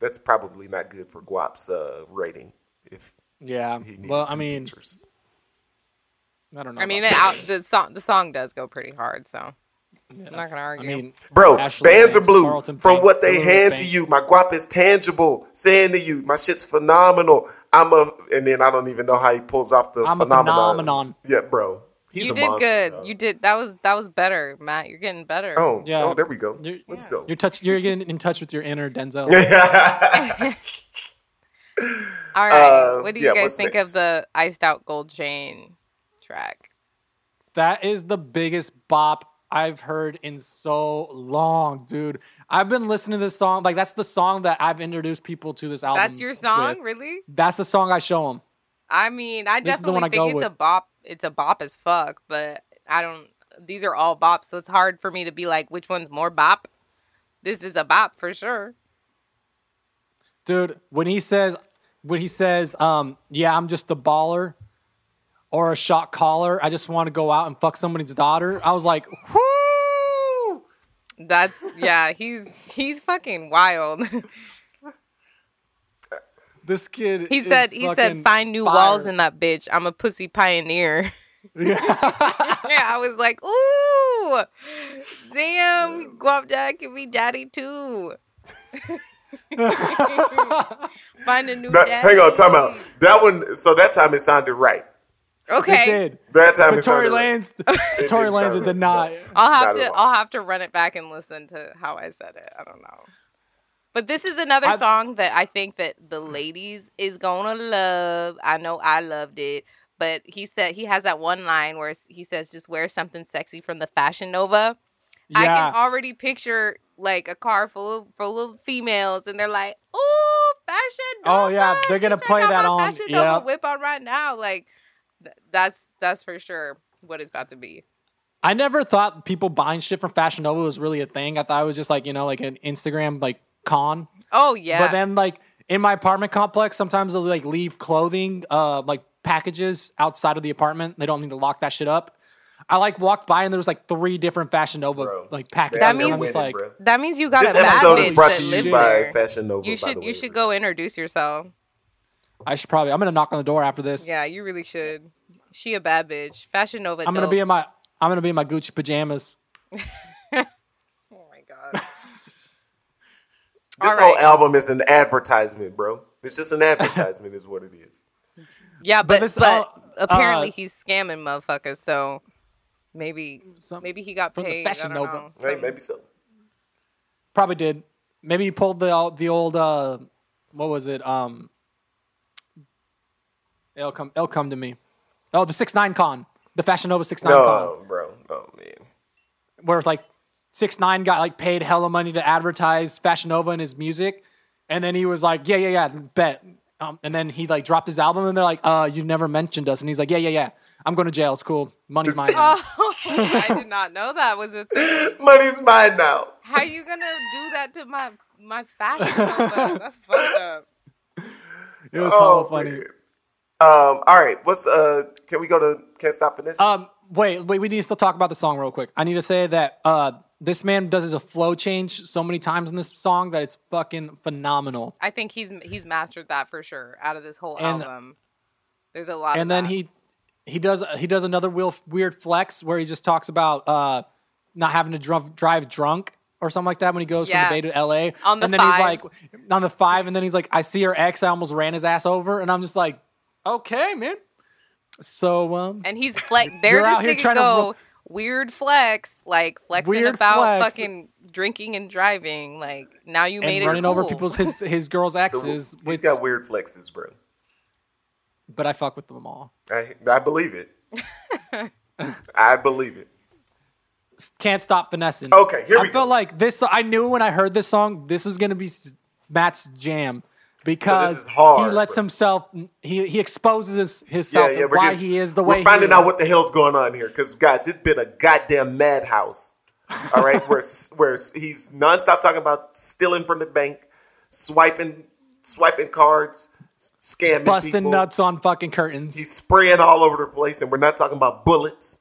that's probably not good for Guap's uh, rating if yeah. he Well, I mean, features. I don't know. I mean, about the, out, the song the song does go pretty hard, so that. I'm not gonna argue. I argue. mean, Bro, Ashley bands are blue Carlton from Banks, what they Elizabeth hand to you. My guap is tangible. Saying to you, my shit's phenomenal. I'm a, and then I don't even know how he pulls off the I'm a phenomenon. phenomenon. Yeah, bro, he's you a did monster, good. dog. You did that was that was better, Matt. You're getting better. Oh, Yeah. oh, there we go. You're- Let's Yeah. go. You're touch. You're getting in touch with your inner Denzel. All right. Uh, what do you yeah, guys think next? of the iced out gold chain track? That is the biggest bop I've heard in so long, dude. I've been listening to this song. Like that's the song that I've introduced people to this album. That's your song, with. really? That's the song I show them. I mean, I This is the one definitely I go think it's a bop. It's a bop as fuck, but I don't. These are all bops, so it's hard for me to be like, which one's more bop. This is a bop for sure. Dude, when he says when he says, um, yeah, I'm just a baller or a shot caller, I just want to go out and fuck somebody's daughter. I was like, whoo! That's yeah. He's he's fucking wild. This kid he is said he said find new fire." walls in that bitch. I'm a pussy pioneer. Yeah. yeah, I was like, ooh, damn, Guapdad can be daddy too. Find a new That- daddy. hang on, time out. That one. So that time it sounded right. Okay, It did. That time But it Tory sounded right. Lanez, Tory didn't Lanez sound did not. I'll have Not to. I'll have to run it back and listen to how I said it. I don't know. But this is another I- song that I think that the ladies is gonna love. I know I loved it. But he said he has that one line where he says, "Just wear something sexy from the Fashion Nova." Yeah. I can already picture like a car full of full of females, and they're like, "Oh, Fashion Nova!" Oh, yeah, they're gonna play that on- Fashion Nova yeah. whip on right now. Like, th- that's that's for sure what it's about to be. I never thought people buying shit from Fashion Nova was really a thing. I thought it was just like, you know, like an Instagram like con. Oh yeah, But then like in my apartment complex, sometimes they'll like leave clothing, uh, like packages outside of the apartment. They don't need to lock that shit up. I like walked by and there was like three different Fashion Nova Bro, like packages. That means- I'm like, bro. That means you got This a bad episode bitch is brought that to you by there. Fashion Nova. You by should the you way. should go introduce yourself. I should probably. I'm gonna knock on the door after this. Yeah, you really should. She a bad bitch. Fashion Nova. I'm gonna be in my. I'm gonna be in my Gucci pajamas. Oh my god. This All whole right. album is an advertisement, bro. It's just an advertisement, is what it is. Yeah, but this- but uh, apparently uh, he's scamming motherfuckers. So maybe Some- maybe he got from the paid. Fashion I don't Nova. know. Hey, maybe so. Probably did. Maybe he pulled the the old. uh What was it? Um. It'll come. It'll come to me. Oh, the six nine con. The Fashion Nova six nine con. Bro. Oh man. where it's like six nine got like paid hella money to advertise Fashion Nova and his music, and then he was like, yeah, yeah, yeah, bet. Um, and then he like dropped his album, and they're like, uh, you never mentioned us, and he's like, yeah, yeah, yeah, I'm going to jail. It's cool. Money's mine. now." Oh, I did not know that was a thing. Money's mine now. How you gonna do that to my my fashion Nova? That's fucked up. It was Oh, so funny. man. Um, all right, what's uh? Can we go to Can't Stop this Um, wait, wait. We need to still talk about the song real quick. I need to say that uh, this man does his a flow change so many times in this song that it's fucking phenomenal. I think he's he's mastered that for sure. Out of this whole And- album, there's a lot. and of then that. he he does he does another weird weird flex where he just talks about uh not having to dr- drive drunk or something like that when he goes Yeah. from the Bay to L.A. On the and then he's like on the five, and then he's like, I see her ex. I almost ran his ass over, and I'm just like, okay, man. So um, and he's flex. There, You're out here trying to ro- weird flex, like flexing Weird about flex. fucking drinking and driving. Like now you made and it running over people's his his girl's So, exes, he's which, got weird flexes, bro. but I fuck with them all. I I believe it. I believe it. Can't stop finessing. Okay, here I we felt go. like this. I knew when I heard this song, this was gonna be Matt's jam because is hard, he lets bro. himself. He he exposes his, himself yeah, we're why getting- he is the way. we're finding out what the hell's going on here, because guys, it's been a goddamn madhouse. All right, where where he's nonstop talking about stealing from the bank, swiping swiping cards, scamming busting people. nuts on fucking curtains. He's spraying all over the place, and we're not talking about bullets.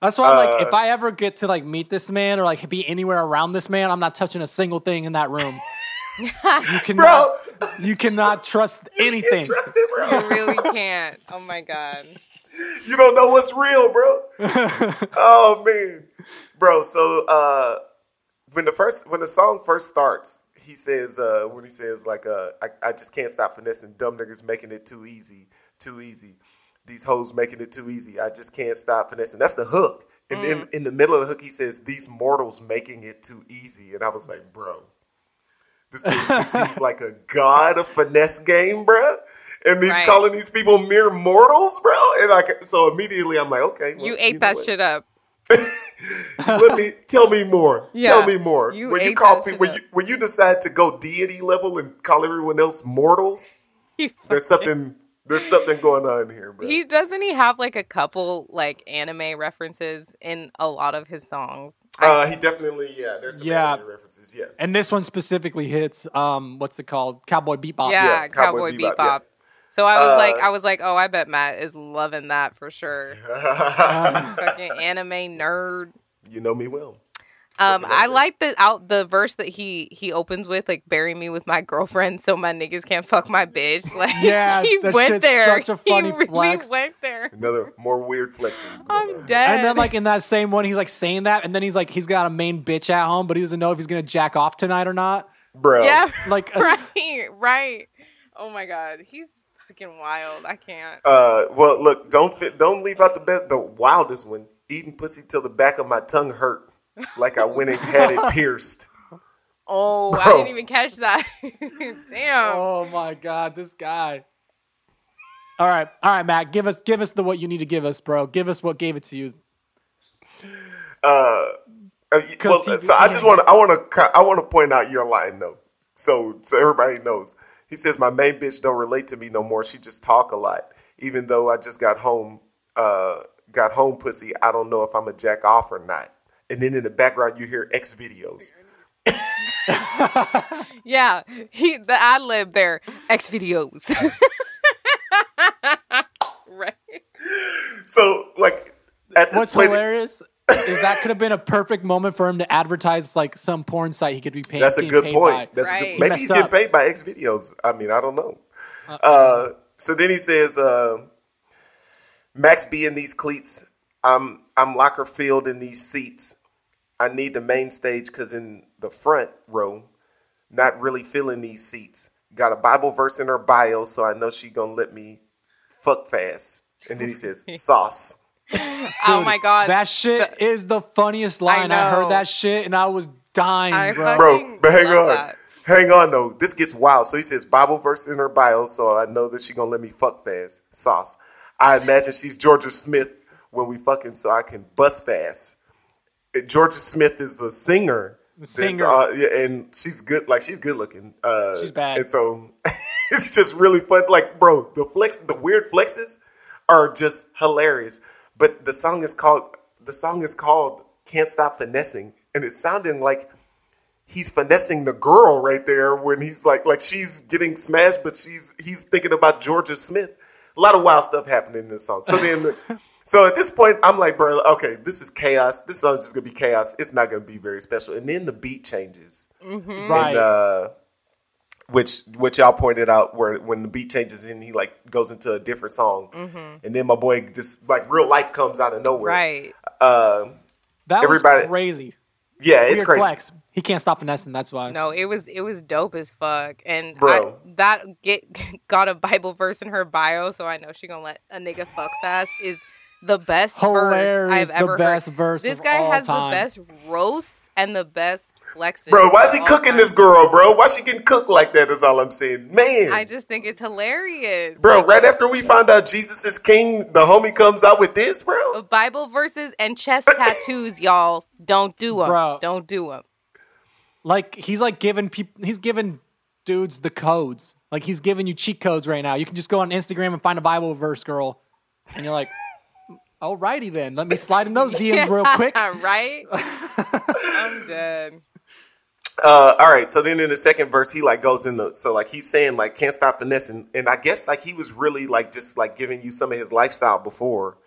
That's why, like, uh, if I ever get to like meet this man or like be anywhere around this man, I'm not touching a single thing in that room. you cannot, Bro, you cannot trust anything. you trust it, bro. You really can't. Oh my god. You don't know what's real, bro. oh man, bro. So uh, when the first when the song first starts, he says uh, when he says like uh, I, I just can't stop finessing dumb niggas making it too easy, too easy. These hoes making it too easy. I just can't stop finessing. That's the hook. And then in the middle of the hook, he says these mortals making it too easy. And I was like, bro, this dude he's like a god of finesse game, bro. And he's Right. calling these people mere mortals, bro. And like, so immediately I'm like, okay, well, You ate that what? shit up. Let me tell me more. Yeah. Tell me more. You when you call people, when you, when you decide to go deity level and call everyone else mortals, there's something there's something going on here, bro. He doesn't he have like a couple like anime references in a lot of his songs. Uh, he definitely yeah. There's some Yeah. anime references. Yeah. And this one specifically hits um what's it called? Cowboy Bebop. yeah, yeah, Cowboy, Cowboy Bebop. Bebop, yeah. So I was like, Uh, I was like, oh, I bet Matt is loving that for sure. Fucking anime nerd. you know me well. Um, I like the out the verse that he he opens with, like "Bury me with my girlfriend, so my niggas can't fuck my bitch." Like, Yeah, he went there. such a funny he really flex. went there. Another more weird flexing. I'm dead. And then like in that same one, he's like saying that, and then he's like he's got a main bitch at home, but he doesn't know if he's gonna jack off tonight or not. bro. yeah, Like- right, right. Oh my god, he's fucking wild. I can't. Uh, well, look, don't fit, don't leave out the best, the wildest one. Eating pussy till the back of my tongue hurt, like I went and had it pierced. Oh, I didn't even catch that. Damn. Oh my god, this guy. All right, all right, Matt, give us give us the what you need to give us, bro. Give us what gave it to you. Uh, uh, y- 'Cause well, he- so I just want to, I want to, I want to point out your line though, so so everybody knows. He says my main bitch don't relate to me no more. She just talk a lot. Even though I just got home, uh, got home pussy. I don't know if I'm a jack off or not. And then in the background you hear X videos. Yeah, he the ad lib there. X videos. right. So like at this What's point, hilarious is that could have been a perfect moment for him to advertise like some porn site he could be paying. That's a good point. by. That's a Right. good, He maybe messed he's getting up. paid by X videos. I mean, I don't know. Uh, so then he says, uh, "Max be in these cleats. I'm I'm locker filled in these seats. I need the main stage because in the front row, not really feeling these seats. Got a Bible verse in her bio, so I know she gonna let me fuck fast." And then he says, "Sauce." oh my god. that shit is the funniest line. I, know. heard that shit and I was dying, I bro. bro. But hang on, that. hang on though. This gets wild. So he says Bible verse in her bio, so I know that she gonna let me fuck fast. Sauce. I imagine she's Jorja Smith when we fucking, so I can bust fast. Jorja Smith is a singer. that's, singer. uh, and she's good. Like she's good looking. Uh, She's bad. And so it's just really fun. Like, bro, the flex, the weird flexes are just hilarious. But the song is called the song is called "Can't Stop Finessing," and it's sounding like he's finessing the girl right there when he's like like she's getting smashed, but she's he's thinking about Jorja Smith. A lot of wild stuff happening in this song. So then, so at this point, I'm like, bro, okay, this is chaos. This song's just gonna be chaos. It's not gonna be very special. And then the beat changes, Right. and uh, which which y'all pointed out where when the beat changes and he like goes into a different song, and then my boy just like real life comes out of nowhere. Right. Uh, that everybody- was crazy. yeah, it's Weird crazy. flex. He can't stop finessing. That's why. No, it was it was dope as fuck, and Bro. I, that get got a Bible verse in her bio, so I know she gonna let a nigga fuck fast. Is the best Hilarious, verse I've ever the ever best heard. verse This of guy all has time. the best roasts and the best flexes. Bro, why is he cooking time. this girl, bro? Why she getting cooked like that? Is all I'm saying, man. I just think it's hilarious, bro, right after we find out Jesus is king, the homie comes out with this, bro. Uh, Bible verses and chest tattoos, y'all. Don't do them. Bro. Don't do them. Like he's like giving people. He's giving dudes the codes. Like he's giving you cheat codes right now. You can just go on Instagram and find a Bible verse girl, and you're like, alrighty then. Let me slide in those DMs real quick. right? I'm dead. Uh, all right, so then in the second verse, he like goes into so like he's saying like can't stop finessing, and I guess like he was really like just like giving you some of his lifestyle before,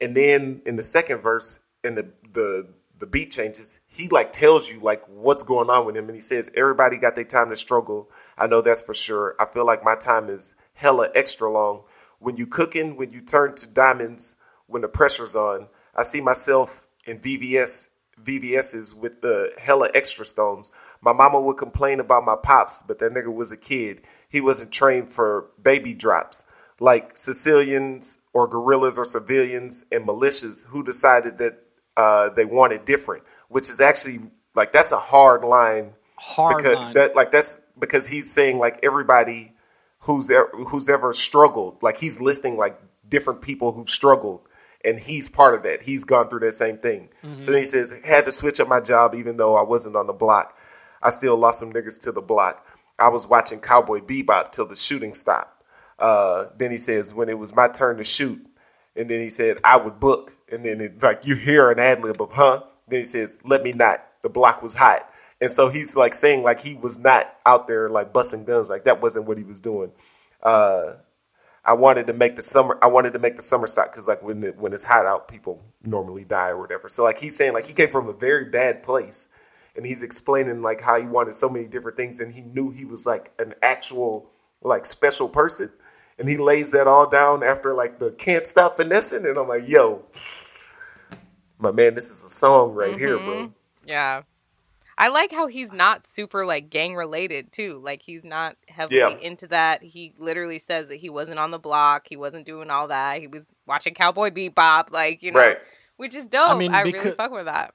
and then in the second verse, in the the the beat changes, he like tells you like what's going on with him, and he says everybody got their time to struggle. I know that's for sure. I feel like my time is hella extra long. When you cooking, when you turn to diamonds, when the pressure's on, I see myself in VVS VVS's with the hella extra stones. My mama would complain about my pops, but that nigga was a kid. He wasn't trained for baby drops. Like Sicilians or guerrillas or civilians and militias who decided that uh, they wanted different, which is actually like that's a hard line Hard because line. that like that's because he's saying like everybody who's ever, who's ever struggled like he's listing like different people who've struggled and he's part of that. He's gone through that same thing. So then he says had to switch up my job even though i wasn't on the block. I still lost some niggas to the block. I was watching cowboy bebop till the shooting stopped. Uh, then he says when it was my turn to shoot and then he said i would book. And then it, like you hear an ad lib of huh? Then he says let me not. The block was hot. And so he's like saying like he was not out there like busting guns. Like that wasn't what he was doing. Uh I wanted to make the summer. I wanted to make the summer stop because, like, when it, when it's hot out, people normally die or whatever. So, like, he's saying, like, he came from a very bad place, and he's explaining like how he wanted so many different things, and he knew he was like an actual like special person, and he lays that all down after like the can't stop finessing, and I'm like, yo, my man, this is a song right here, bro. Mm-hmm. Yeah. I like how he's not super like gang related too. Like he's not heavily Yeah. into that. He literally says that he wasn't on the block. He wasn't doing all that. He was watching Cowboy Bebop, like you know, Right. which is dope. I, mean, really fuck with that.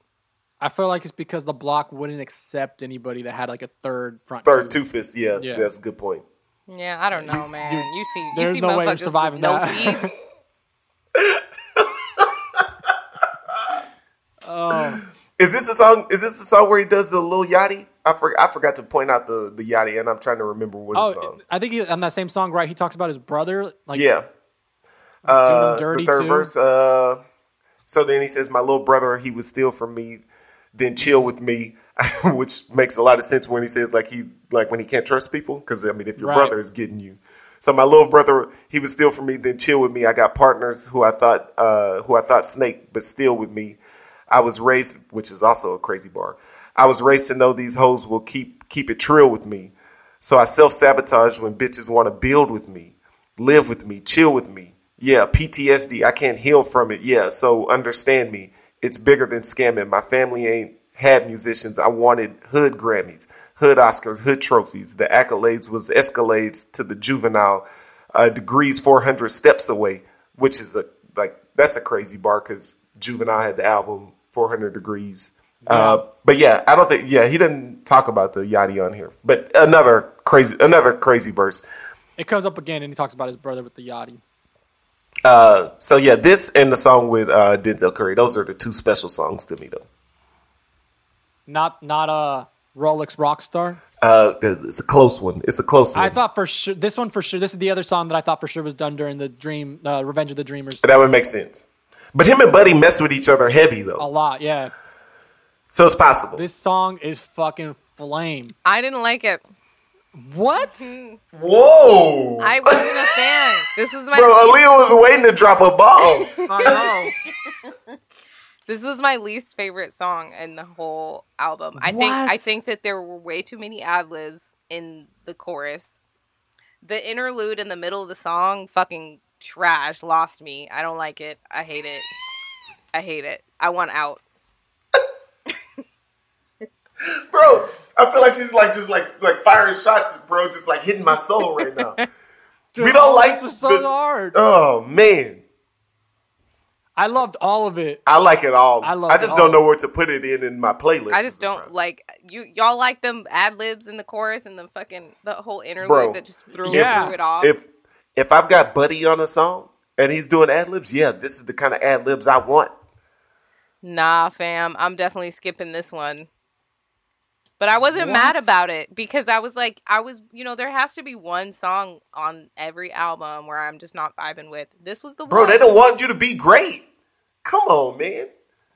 I feel like it's because the block wouldn't accept anybody that had like a third front. Third two fist, yeah, Yeah. that's a good point. Yeah, I don't know, man. You, see, you there's see no way you're motherfuckers surviving with no that. Oh, Is this the song? Is this the song where he does the little Yachty? I for, I forgot to point out the the Yachty, and I'm trying to remember what oh, song. I think he, on that same song, right? He talks about his brother, like Yeah. Uh, dirty, the third too. verse. Uh, so then he says, "My little brother, he would steal from me, then chill with me," which makes a lot of sense when he says like he like when he can't trust people because I mean if your Right. brother is getting you. So my little brother, he would steal from me, then chill with me. I got partners who I thought uh, who I thought snake, but still with me. I was raised, which is also a crazy bar. I was raised to know these hoes will keep keep it trill with me. So I self sabotage when bitches want to build with me, live with me, chill with me. Yeah, PTSD. I can't heal from it. Yeah, so understand me. It's bigger than scamming. My family ain't had musicians. I wanted hood Grammys, hood Oscars, hood trophies. The accolades was escalades to the juvenile uh, degrees 400 steps away, which is a like that's a crazy bar because juvenile had the album 400 degrees. Uh, but yeah, I don't think yeah he didn't talk about the Yachty on here. But another crazy another crazy verse. it comes up again, and he talks about his brother with the Yachty. Uh, so yeah, this and the song with uh, Denzel Curry. Those are the two special songs to me though. Not not a Rolex Rockstar. Uh, it's a close one. It's a close one. I thought for sure this one for sure. This is the other song that I thought for sure was done during the Dream, uh, Revenge of the Dreamers. that would make sense. But him and Buddy mess with each other heavy though. A lot, yeah. so it's possible. This song is fucking flame. I didn't like it. What? Whoa, I wasn't a fan. This was my bro, Aaliyah was waiting to drop a bomb. I know. This was my least favorite song in the whole album. I think I think that there were way too many ad libs in the chorus. The interlude in the middle of the song, fucking trash, lost me. I don't like it. I hate it. I hate it. I want out. bro. I feel like she's like just like like firing shots, bro, just like hitting my soul right now. Dude, we don't like this was so this- hard. Oh man, I loved all of it. I like it all. I I, love it just all. don't know where to put it in in my playlist. I just don't like you. Y'all like them ad libs in the chorus and the fucking the whole interlude Bro, that just threw, Yeah. threw it off. If if I've got Buddy on a song and he's doing ad libs, yeah, this is the kind of ad libs I want. Nah, fam. I'm definitely skipping this one. But I wasn't mad about it because I was like, I was, you know, there has to be one song on every album where I'm just not vibing with. This was the Bro, one. they don't want you to be great. Come on, man.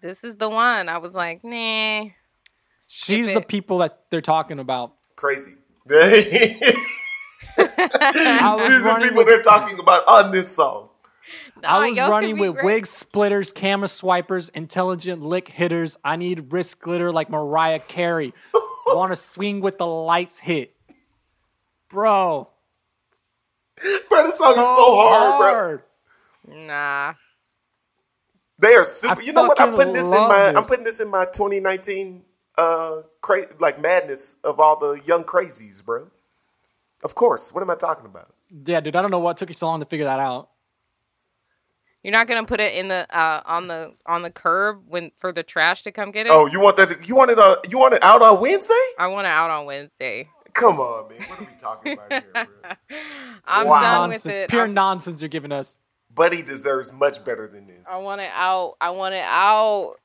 This is the one. I was like, nah. She's the people that they're talking about. Crazy. I She's was the running people with, they're talking about on this song. I was running with great. wig splitters, camera swipers, intelligent lick hitters. I need wrist glitter like Mariah Carey. Want to swing with the lights hit, bro. Bro, this song is so hard, bro. Nah. They are super. I you know what? I'm putting this in love my. I'm putting this in my 2019 uh cra- like madness of all the young crazies, bro. Of course. What am I talking about? Yeah, dude. I don't know what took you so long to figure that out. You're not gonna put it in the uh on the on the curb when for the trash to come get it? Oh, you want that? To, you want it? Uh, you want it out on Wednesday? I want it out on Wednesday. Come on, man. What are we talking about here, bro? I'm Wow. done with Nonsense. it. Pure I'm- nonsense you're giving us. Buddy deserves much better than this. I want it out. I want it out.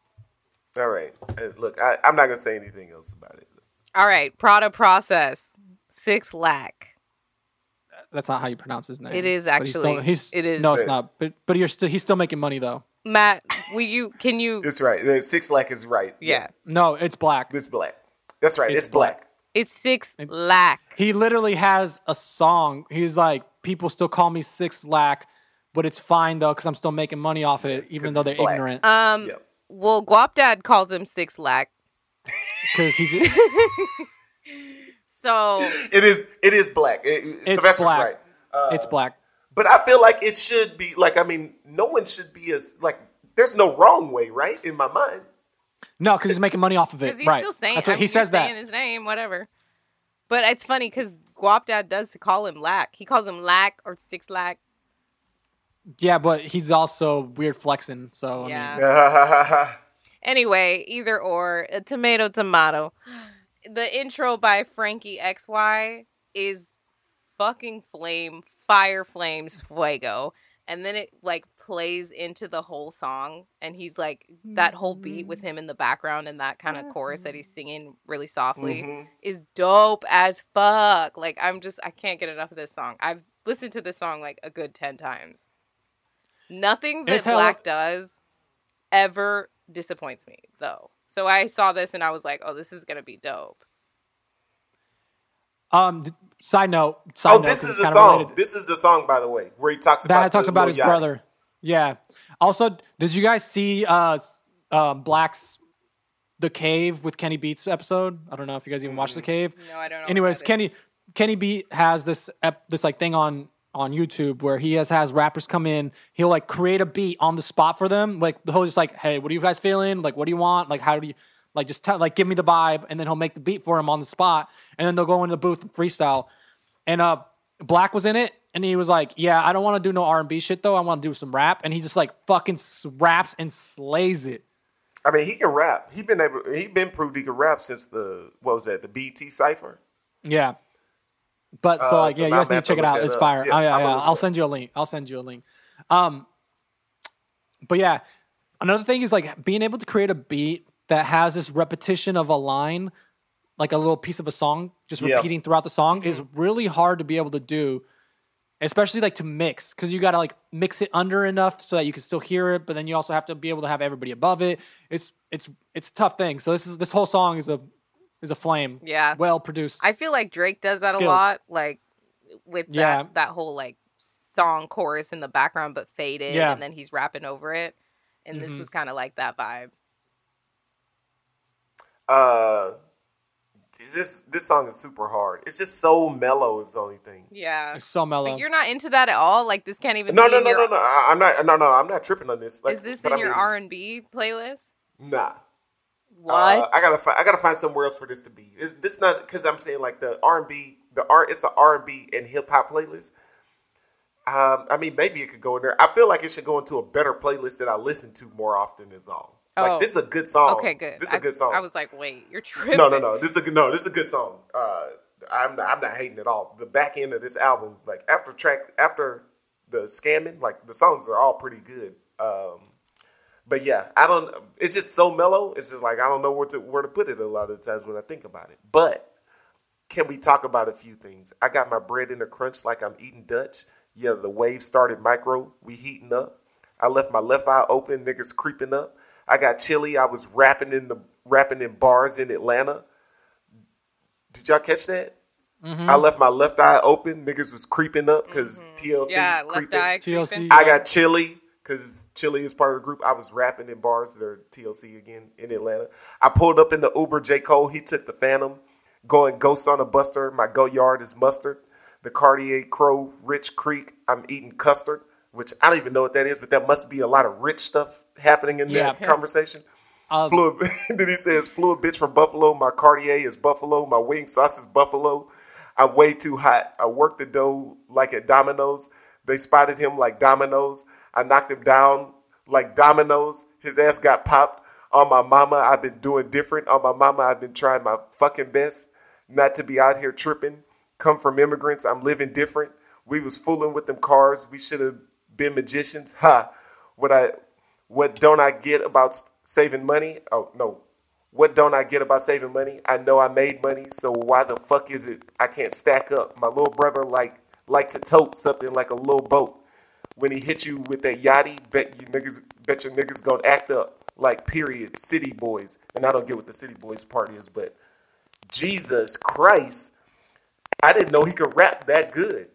All right. Uh, look, I, I'm not gonna say anything else about it. All right, Prada process six lack. That's not how you pronounce his name. It is But he's still- actually. he's, It is. No, it's not. But but you're still he's still making money though. Matt, will you? Can you? It's right. Uh, Six Lack is right. Yeah, No, it's black. It's black. That's right. It's, It's black. it's six lack. He literally has a song. He's like, people still call me Six Lack, but it's fine though because I'm still making money off it, even though they're black. ignorant. Um. Yep. Well, Guapdad calls him six lack. Because he's So It is. It is black. It, It's Sylvester's black. right. Uh, it's black. But I feel like it should be like. I mean, no one should be as like. There's no wrong way, right? In my mind. No, because he's making money off of it. he's right. still saying, That's I mean, he says saying that. his name, whatever. But it's funny because Guapdad does call him lack. He calls him lack or six lack. Yeah, but he's also weird flexing. So I Yeah. mean. Anyway, either or, a tomato, tomato. The intro by Frankie XY is fucking flame, fire flames, fuego. And then it like plays into the whole song. And he's like, that whole beat with him in the background and that kind of chorus that he's singing really softly Mhm. is dope as fuck. Like, I'm just, I can't get enough of this song. I've listened to this song like a good 10 times. Nothing that Black does ever disappoints me, though. So I saw this and I was like, oh, this is going to be dope. um, side note. Side Oh, note, this 'cause is the song. related. This is the song, by the way, where he talks about That talks about his Yachty. brother. Yeah. Also, did you guys see uh, s- um, Black's The Cave with Kenny Beats episode? I don't know if you guys even watched The Cave. No, I don't know. Anyways, Kenny Kenny Beat has this ep- this like thing on on YouTube where he has has rappers come in. He'll like create a beat on the spot for them. Like he'll just like, hey, what are you guys feeling? Like, what do you want? Like, how do you like just tell like give me the vibe, and then he'll make the beat for him on the spot, and then they'll go into the booth and freestyle. And uh, Black was in it, and he was like, yeah, I don't want to do no R and B shit though. I want to do some rap, and he just like fucking raps and slays it. I mean, he can rap. He been able. He been proved he can rap since the what was that? The BT cipher. Yeah. But so Uh, like so yeah, you guys need to check it out. It's up. fire. Yeah, oh yeah, yeah. I'll send you a link. I'll send you a link. Um but yeah, another thing is like being able to create a beat that has this repetition of a line, like a little piece of a song, just Yeah. repeating throughout the song, is really hard to be able to do. Especially like to mix, because you gotta like mix it under enough so that you can still hear it, but then you also have to be able to have everybody above it. It's it's it's a tough thing. So this is this whole song is a is a flame. Yeah. Well produced. I feel like Drake does that Skilled. a lot, like with Yeah. that that whole like song chorus in the background, but faded, Yeah. and then he's rapping over it. And this Mhm. was kind of like that vibe. Uh, this this song is super hard. It's just so mellow. Is the only thing. Yeah, it's so mellow. but you're not into that at all. Like this can't even. No, be no, in no, your, no, no. I- I'm not. No, no. I'm not tripping on this. Like, Is this in I your R and B playlist? Nah. What? Uh, I gotta find. I gotta find somewhere else for this to be. Is this not because I'm saying like the R and B, the R. It's an R and B and hip hop playlist. Um, I mean, maybe it could go in there. I feel like it should go into a better playlist that I listen to more often. Is all. Oh. Like this is a good song. okay, good. This is a I- good song. I was like, wait, you're tripping. no, no, no. This is a good. No, this is a good song. Uh, I'm not, I'm not hating at all. The back end of this album, like after track after the scamming, like the songs are all pretty good. Um, but yeah, I don't. It's just so mellow. It's just like I don't know where to where to put it a lot of the times when I think about it. But can we talk about a few things? I got my bread in a crunch like I'm eating Dutch. Yeah, the wave started micro. We heating up. I left my left eye open. Niggas creeping up. I got chilly. I was rapping in the rapping in bars in Atlanta. Did y'all catch that? Mhm. I left my left eye open. Niggas was creeping up because TLC. Mm-hmm. yeah, left creeping. eye. TLC. creeping. I got chilly because Chili is part of the group. I was rapping in bars. They're TLC again in Atlanta. I pulled up in the Uber. J Cole. He took the Phantom. Going ghost on a buster. My Goyard is mustard. The Cartier Crow Rich Creek. I'm eating custard, which I don't even know what that is, but that must be a lot of rich stuff happening in that conversation. Um, Fluid. then he says, "Fluid bitch from Buffalo. My Cartier is Buffalo. My wing sauce is Buffalo. I'm way too hot. I work the dough like at Domino's. They spotted him like dominoes. I knocked him down like dominoes. His ass got popped. On my mama, I've been doing different. On my mama, I've been trying my fucking best not to be out here tripping. Come from immigrants. I'm living different. We was fooling with them cars. We should have been magicians. Ha. What I what don't I get about saving money? Oh no. What don't I get about saving money? I know I made money, so why the fuck is it I can't stack up? My little brother like like to tote something like a little boat. When he hit you with that yachty, bet you niggas bet your niggas gonna act up. Like period, city boys. And I don't get what the city boys part is, but Jesus Christ, I didn't know he could rap that good.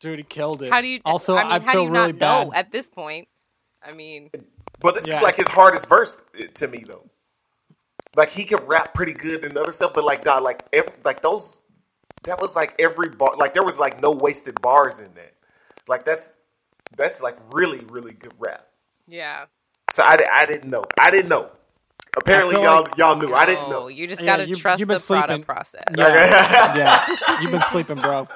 dude, he killed it. How do you? Also, I mean, I how do feel you really not bad. know at this point? I mean, But this Yeah. is like his hardest verse eh, to me though. Like he can rap pretty good and other stuff, but like God, like every, like those, that was like every bar. Like there was like no wasted bars in that. Like that's that's like really really good rap. yeah. So I, I didn't know. I didn't know. Apparently y'all like- y'all knew. I didn't know. You just gotta you- trust you've the been sleeping. product process. Yeah, yeah. You've been sleeping, bro.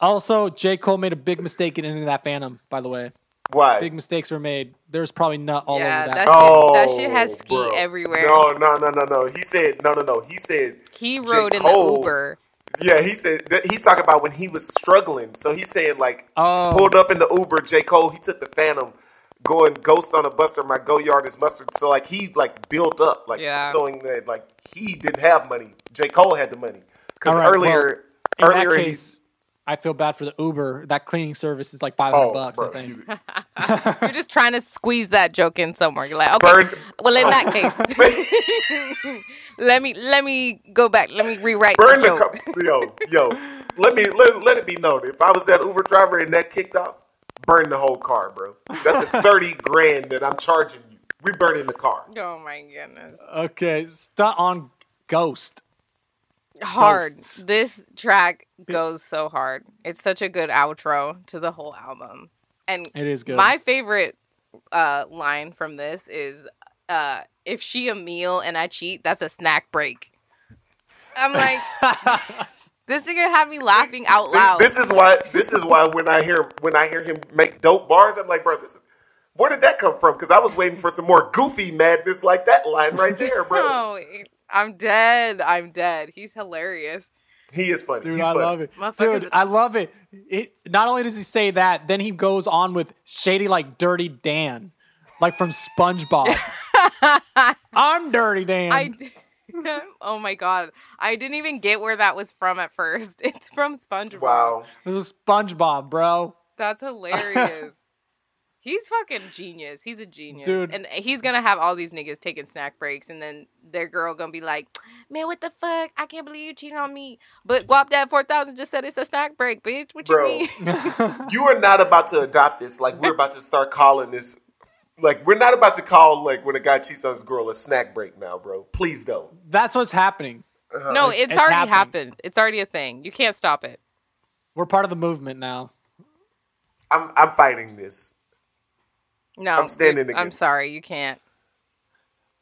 Also, J. Cole made a big mistake getting into that Phantom. By the way, Why? big mistakes were made. There's probably nut all Yeah, over that that. Oh, shit- oh, that shit has ski bro. everywhere. No, no, no, no, no. He said no, no, no. He said He J. rode in Cole- the Uber. Yeah, he said that he's talking about when he was struggling. So he's saying like Oh. pulled up in the Uber, J. Cole, he took the Phantom, going ghost on a buster, my Goyard is mustard. So like he like built up, like Yeah. showing that like he didn't have money. J. Cole had the money. Because right, earlier In earlier case, I feel bad for the Uber. That cleaning service is like 500 Oh, bucks. bro, I think. you- You're just trying to squeeze that joke in somewhere. You're like, okay, Burn- well, in that case, let me let me go back. Let me rewrite burn the the joke. co- yo, yo. Let me let, let it be known. If I was that Uber driver and that kicked off, burn the whole car, bro. That's a 30 grand that I'm charging you. We burning the car. oh my goodness, Okay, stunt on Ghost. Hard. Ghosts. This track goes so hard. It's such a good outro to the whole album, and It is good. My favorite uh, line from this is, uh, "If she a meal and I cheat, that's a snack break." I'm like, this nigga had me laughing out See, loud. this is why this is why when I hear when I hear him make dope bars, I'm like, bro, this where did that come from? Because I was waiting for some more goofy madness like that line right there, bro. no, I'm dead. I'm dead. He's hilarious. He is funny. Dude, He's I funny. love it. Dude, I love it. it. Not only does he say that, then he goes on with shady like Dirty Dan, like from SpongeBob. I'm Dirty Dan. I. d- oh my god, I didn't even get where that was from at first. It's from SpongeBob. Wow. This is SpongeBob, bro. that's hilarious. He's fucking genius. He's a genius. Dude. And eh, he's gonna have all these niggas taking snack breaks and then their girl gonna be like, Man, what the fuck? I can't believe you cheating on me. But Guapdad 4000 just said it's a snack break, bitch. What Bro. you mean? You are not about to adopt this. Like we're about to start calling this. Like we're not about to call like when a guy cheats on his girl a snack break now, bro. Please don't. That's what's happening. Uh-huh. no, It's- it's, it's already happening. happened. It's already a thing. You can't stop it. We're part of the movement now. I'm I'm fighting this. No. I'm standing you- I'm sorry, you can't.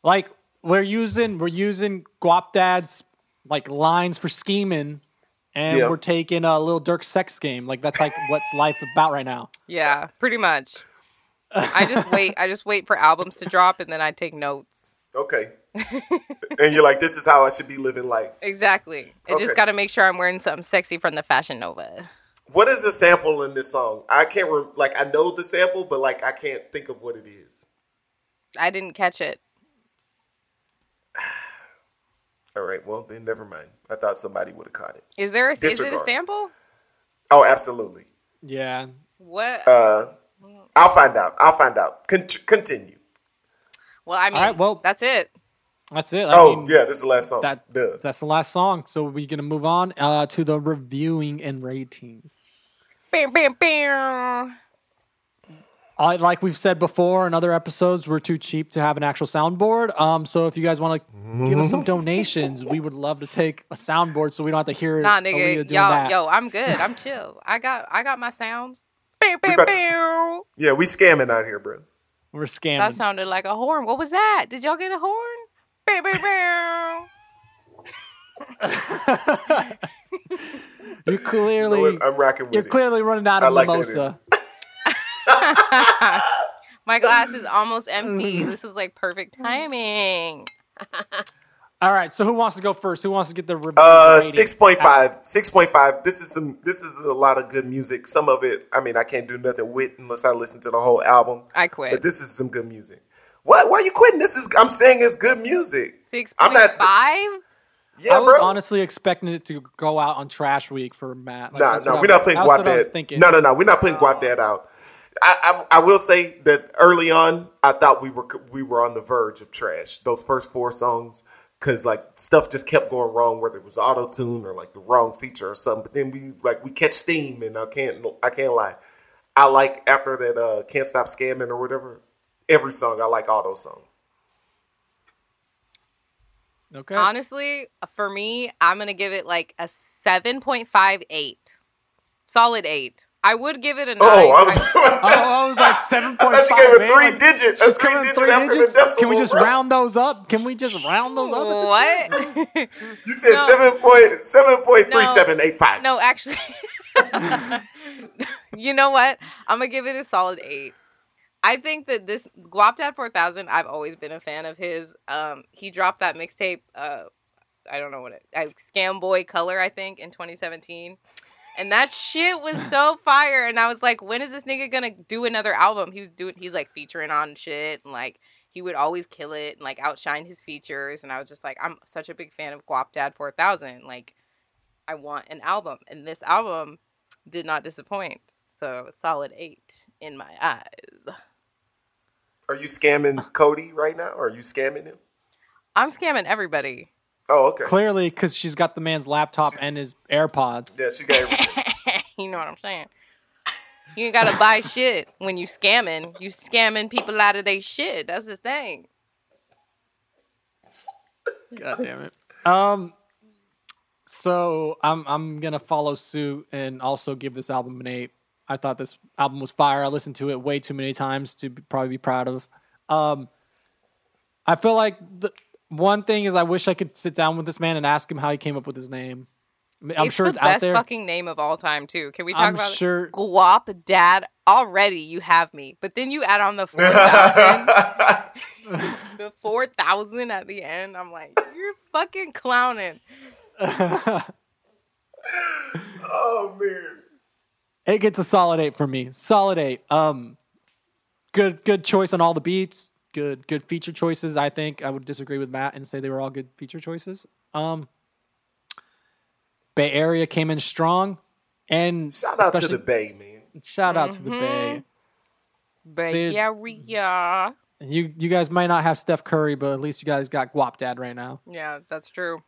Like we're using we're using Guapdad's like lines for scheming, and Yeah. we're taking a little Dirk sex game. Like that's like what's life about right now. Yeah, pretty much. I just wait. I just wait for albums to drop and then I take notes. Okay. and you're like, this is how I should be living life. Exactly. I Okay. just got to make sure I'm wearing something sexy from the Fashion Nova. What is the sample in this song? I can't re- like I know the sample, but like I can't think of what it is. I didn't catch it. All right, well then never mind. I thought somebody would have caught it. Is there a, is it a sample? Oh, absolutely. Yeah. What? Uh, I'll find out. I'll find out. Con- continue. well, I mean, right, well- that's it. That's it. I Oh mean, yeah, this is the last song. that Duh. that's the last song. So we're gonna move on uh, to the reviewing and ratings. Bam, bam, bam. I, like we've said before in other episodes, we're too cheap to have an actual soundboard. Um, so if you guys want to give us some donations, we would love to take a soundboard so we don't have to hear Nah, Aaliyah nigga, doing yo, that. yo, I'm good. I'm chill. I got, I got my sounds. Bam, bam, about to- bam. Yeah, we scamming out here, bro. We're scamming. That sounded like a horn. What was that? Did y'all get a horn? You clearly know? I'm rocking with you're it. clearly running out I of like mimosa. My glass is almost empty. This is like perfect timing. All right, so who wants to go first? Who wants to get the re- Uh, rating? six point five. Six point five. This is some. This is a lot of good music. Some of it, I mean, I can't do nothing with unless I listen to the whole album. I quit. But this is some good music. What? Why are you quitting? This is. I'm saying it's good music. Six I'm point not- five. Yeah, I was bro. honestly expecting it to go out on Trash Week for Matt. Like, No, no, we're not putting what I Guap. Dad. No, no, no, we're not putting Guapdad out. I, I, I will say that early on, I thought we were we were on the verge of trash. Those first four songs, because like stuff just kept going wrong, whether it was auto tune or like the wrong feature or something. But then we like we catch steam, and I can't I can't lie. I like after that uh, can't stop scamming or whatever. Every song I like all those songs. Okay. Honestly, for me, I'm gonna give it like a seven point five eight, solid eight. I would give it a nine. Oh, I was. Oh, I was like seven I point thought she gave it three digit. She's A three digit three after digits. the decimal. Can we just bro. round those up? Can we just round those up? what? You said No. seven point seven point three No. seven eight five. no, actually, you know what? I'm gonna give it a solid eight. I think that this Guapdad 4000, I've always been a fan of his. Um, he dropped that mixtape. Uh, I don't know what it, uh, Scam Boy Color, I think, in 2017. And that shit was so fire. And I was like, when is this nigga gonna do another album? He was doing, he's like featuring on shit, and like he would always kill it and like outshine his features. And I was just like, I'm such a big fan of Guapdad 4000. Like, I want an album, and this album did not disappoint. So solid eight in my eyes. Are you scamming Cody right now? Or are you scamming him? I'm scamming everybody. Oh, okay. Clearly, because she's got the man's laptop and his AirPods. Yeah, she got everything. you know what I'm saying? You ain't gotta buy shit when you scamming. You scamming people out of their shit. That's the thing. God damn it. Um. So I'm I'm gonna follow suit and also give this album an eight. I thought this album was fire. I listened to it way too many times to be, probably be proud of. Um. I feel like the one thing is I wish I could sit down with this man and ask him how he came up with his name. I mean, I'm it's sure the it's best out there. fucking name of all time too. Can we talk I'm about sure- it? Guapdad. Already you have me, but then you add on the four thousand. the four thousand at the end. I'm like, you're fucking clowning. oh man. It gets a solid eight for me. Solid eight. Um, good good choice on all the beats. Good good feature choices. I think I would disagree with Matt and say they were all good feature choices. Um, Bay Area came in strong, and Shout out to the Bay, man. shout out to the Bay. Bay Area. You you guys might not have Steph Curry, but at least you guys got Guapdad right now. Yeah, that's true.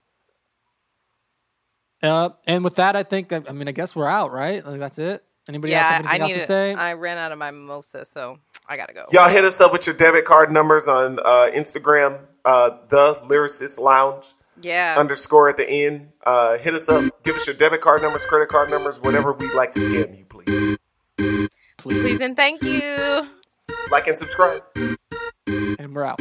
Uh, and with that, I think I, I mean I guess we're out, right? Like that's it. Anybody else yeah, have I anything else need to say? I ran out of my mimosa, so I gotta go. Y'all hit us up with your debit card numbers on uh, Instagram, uh, the Lyricist Lounge yeah. underscore at the end. Uh, hit us up. Give us your debit card numbers, credit card numbers, whatever we'd like to scam you, please. Please. Please and thank you. Like and subscribe. And we're out.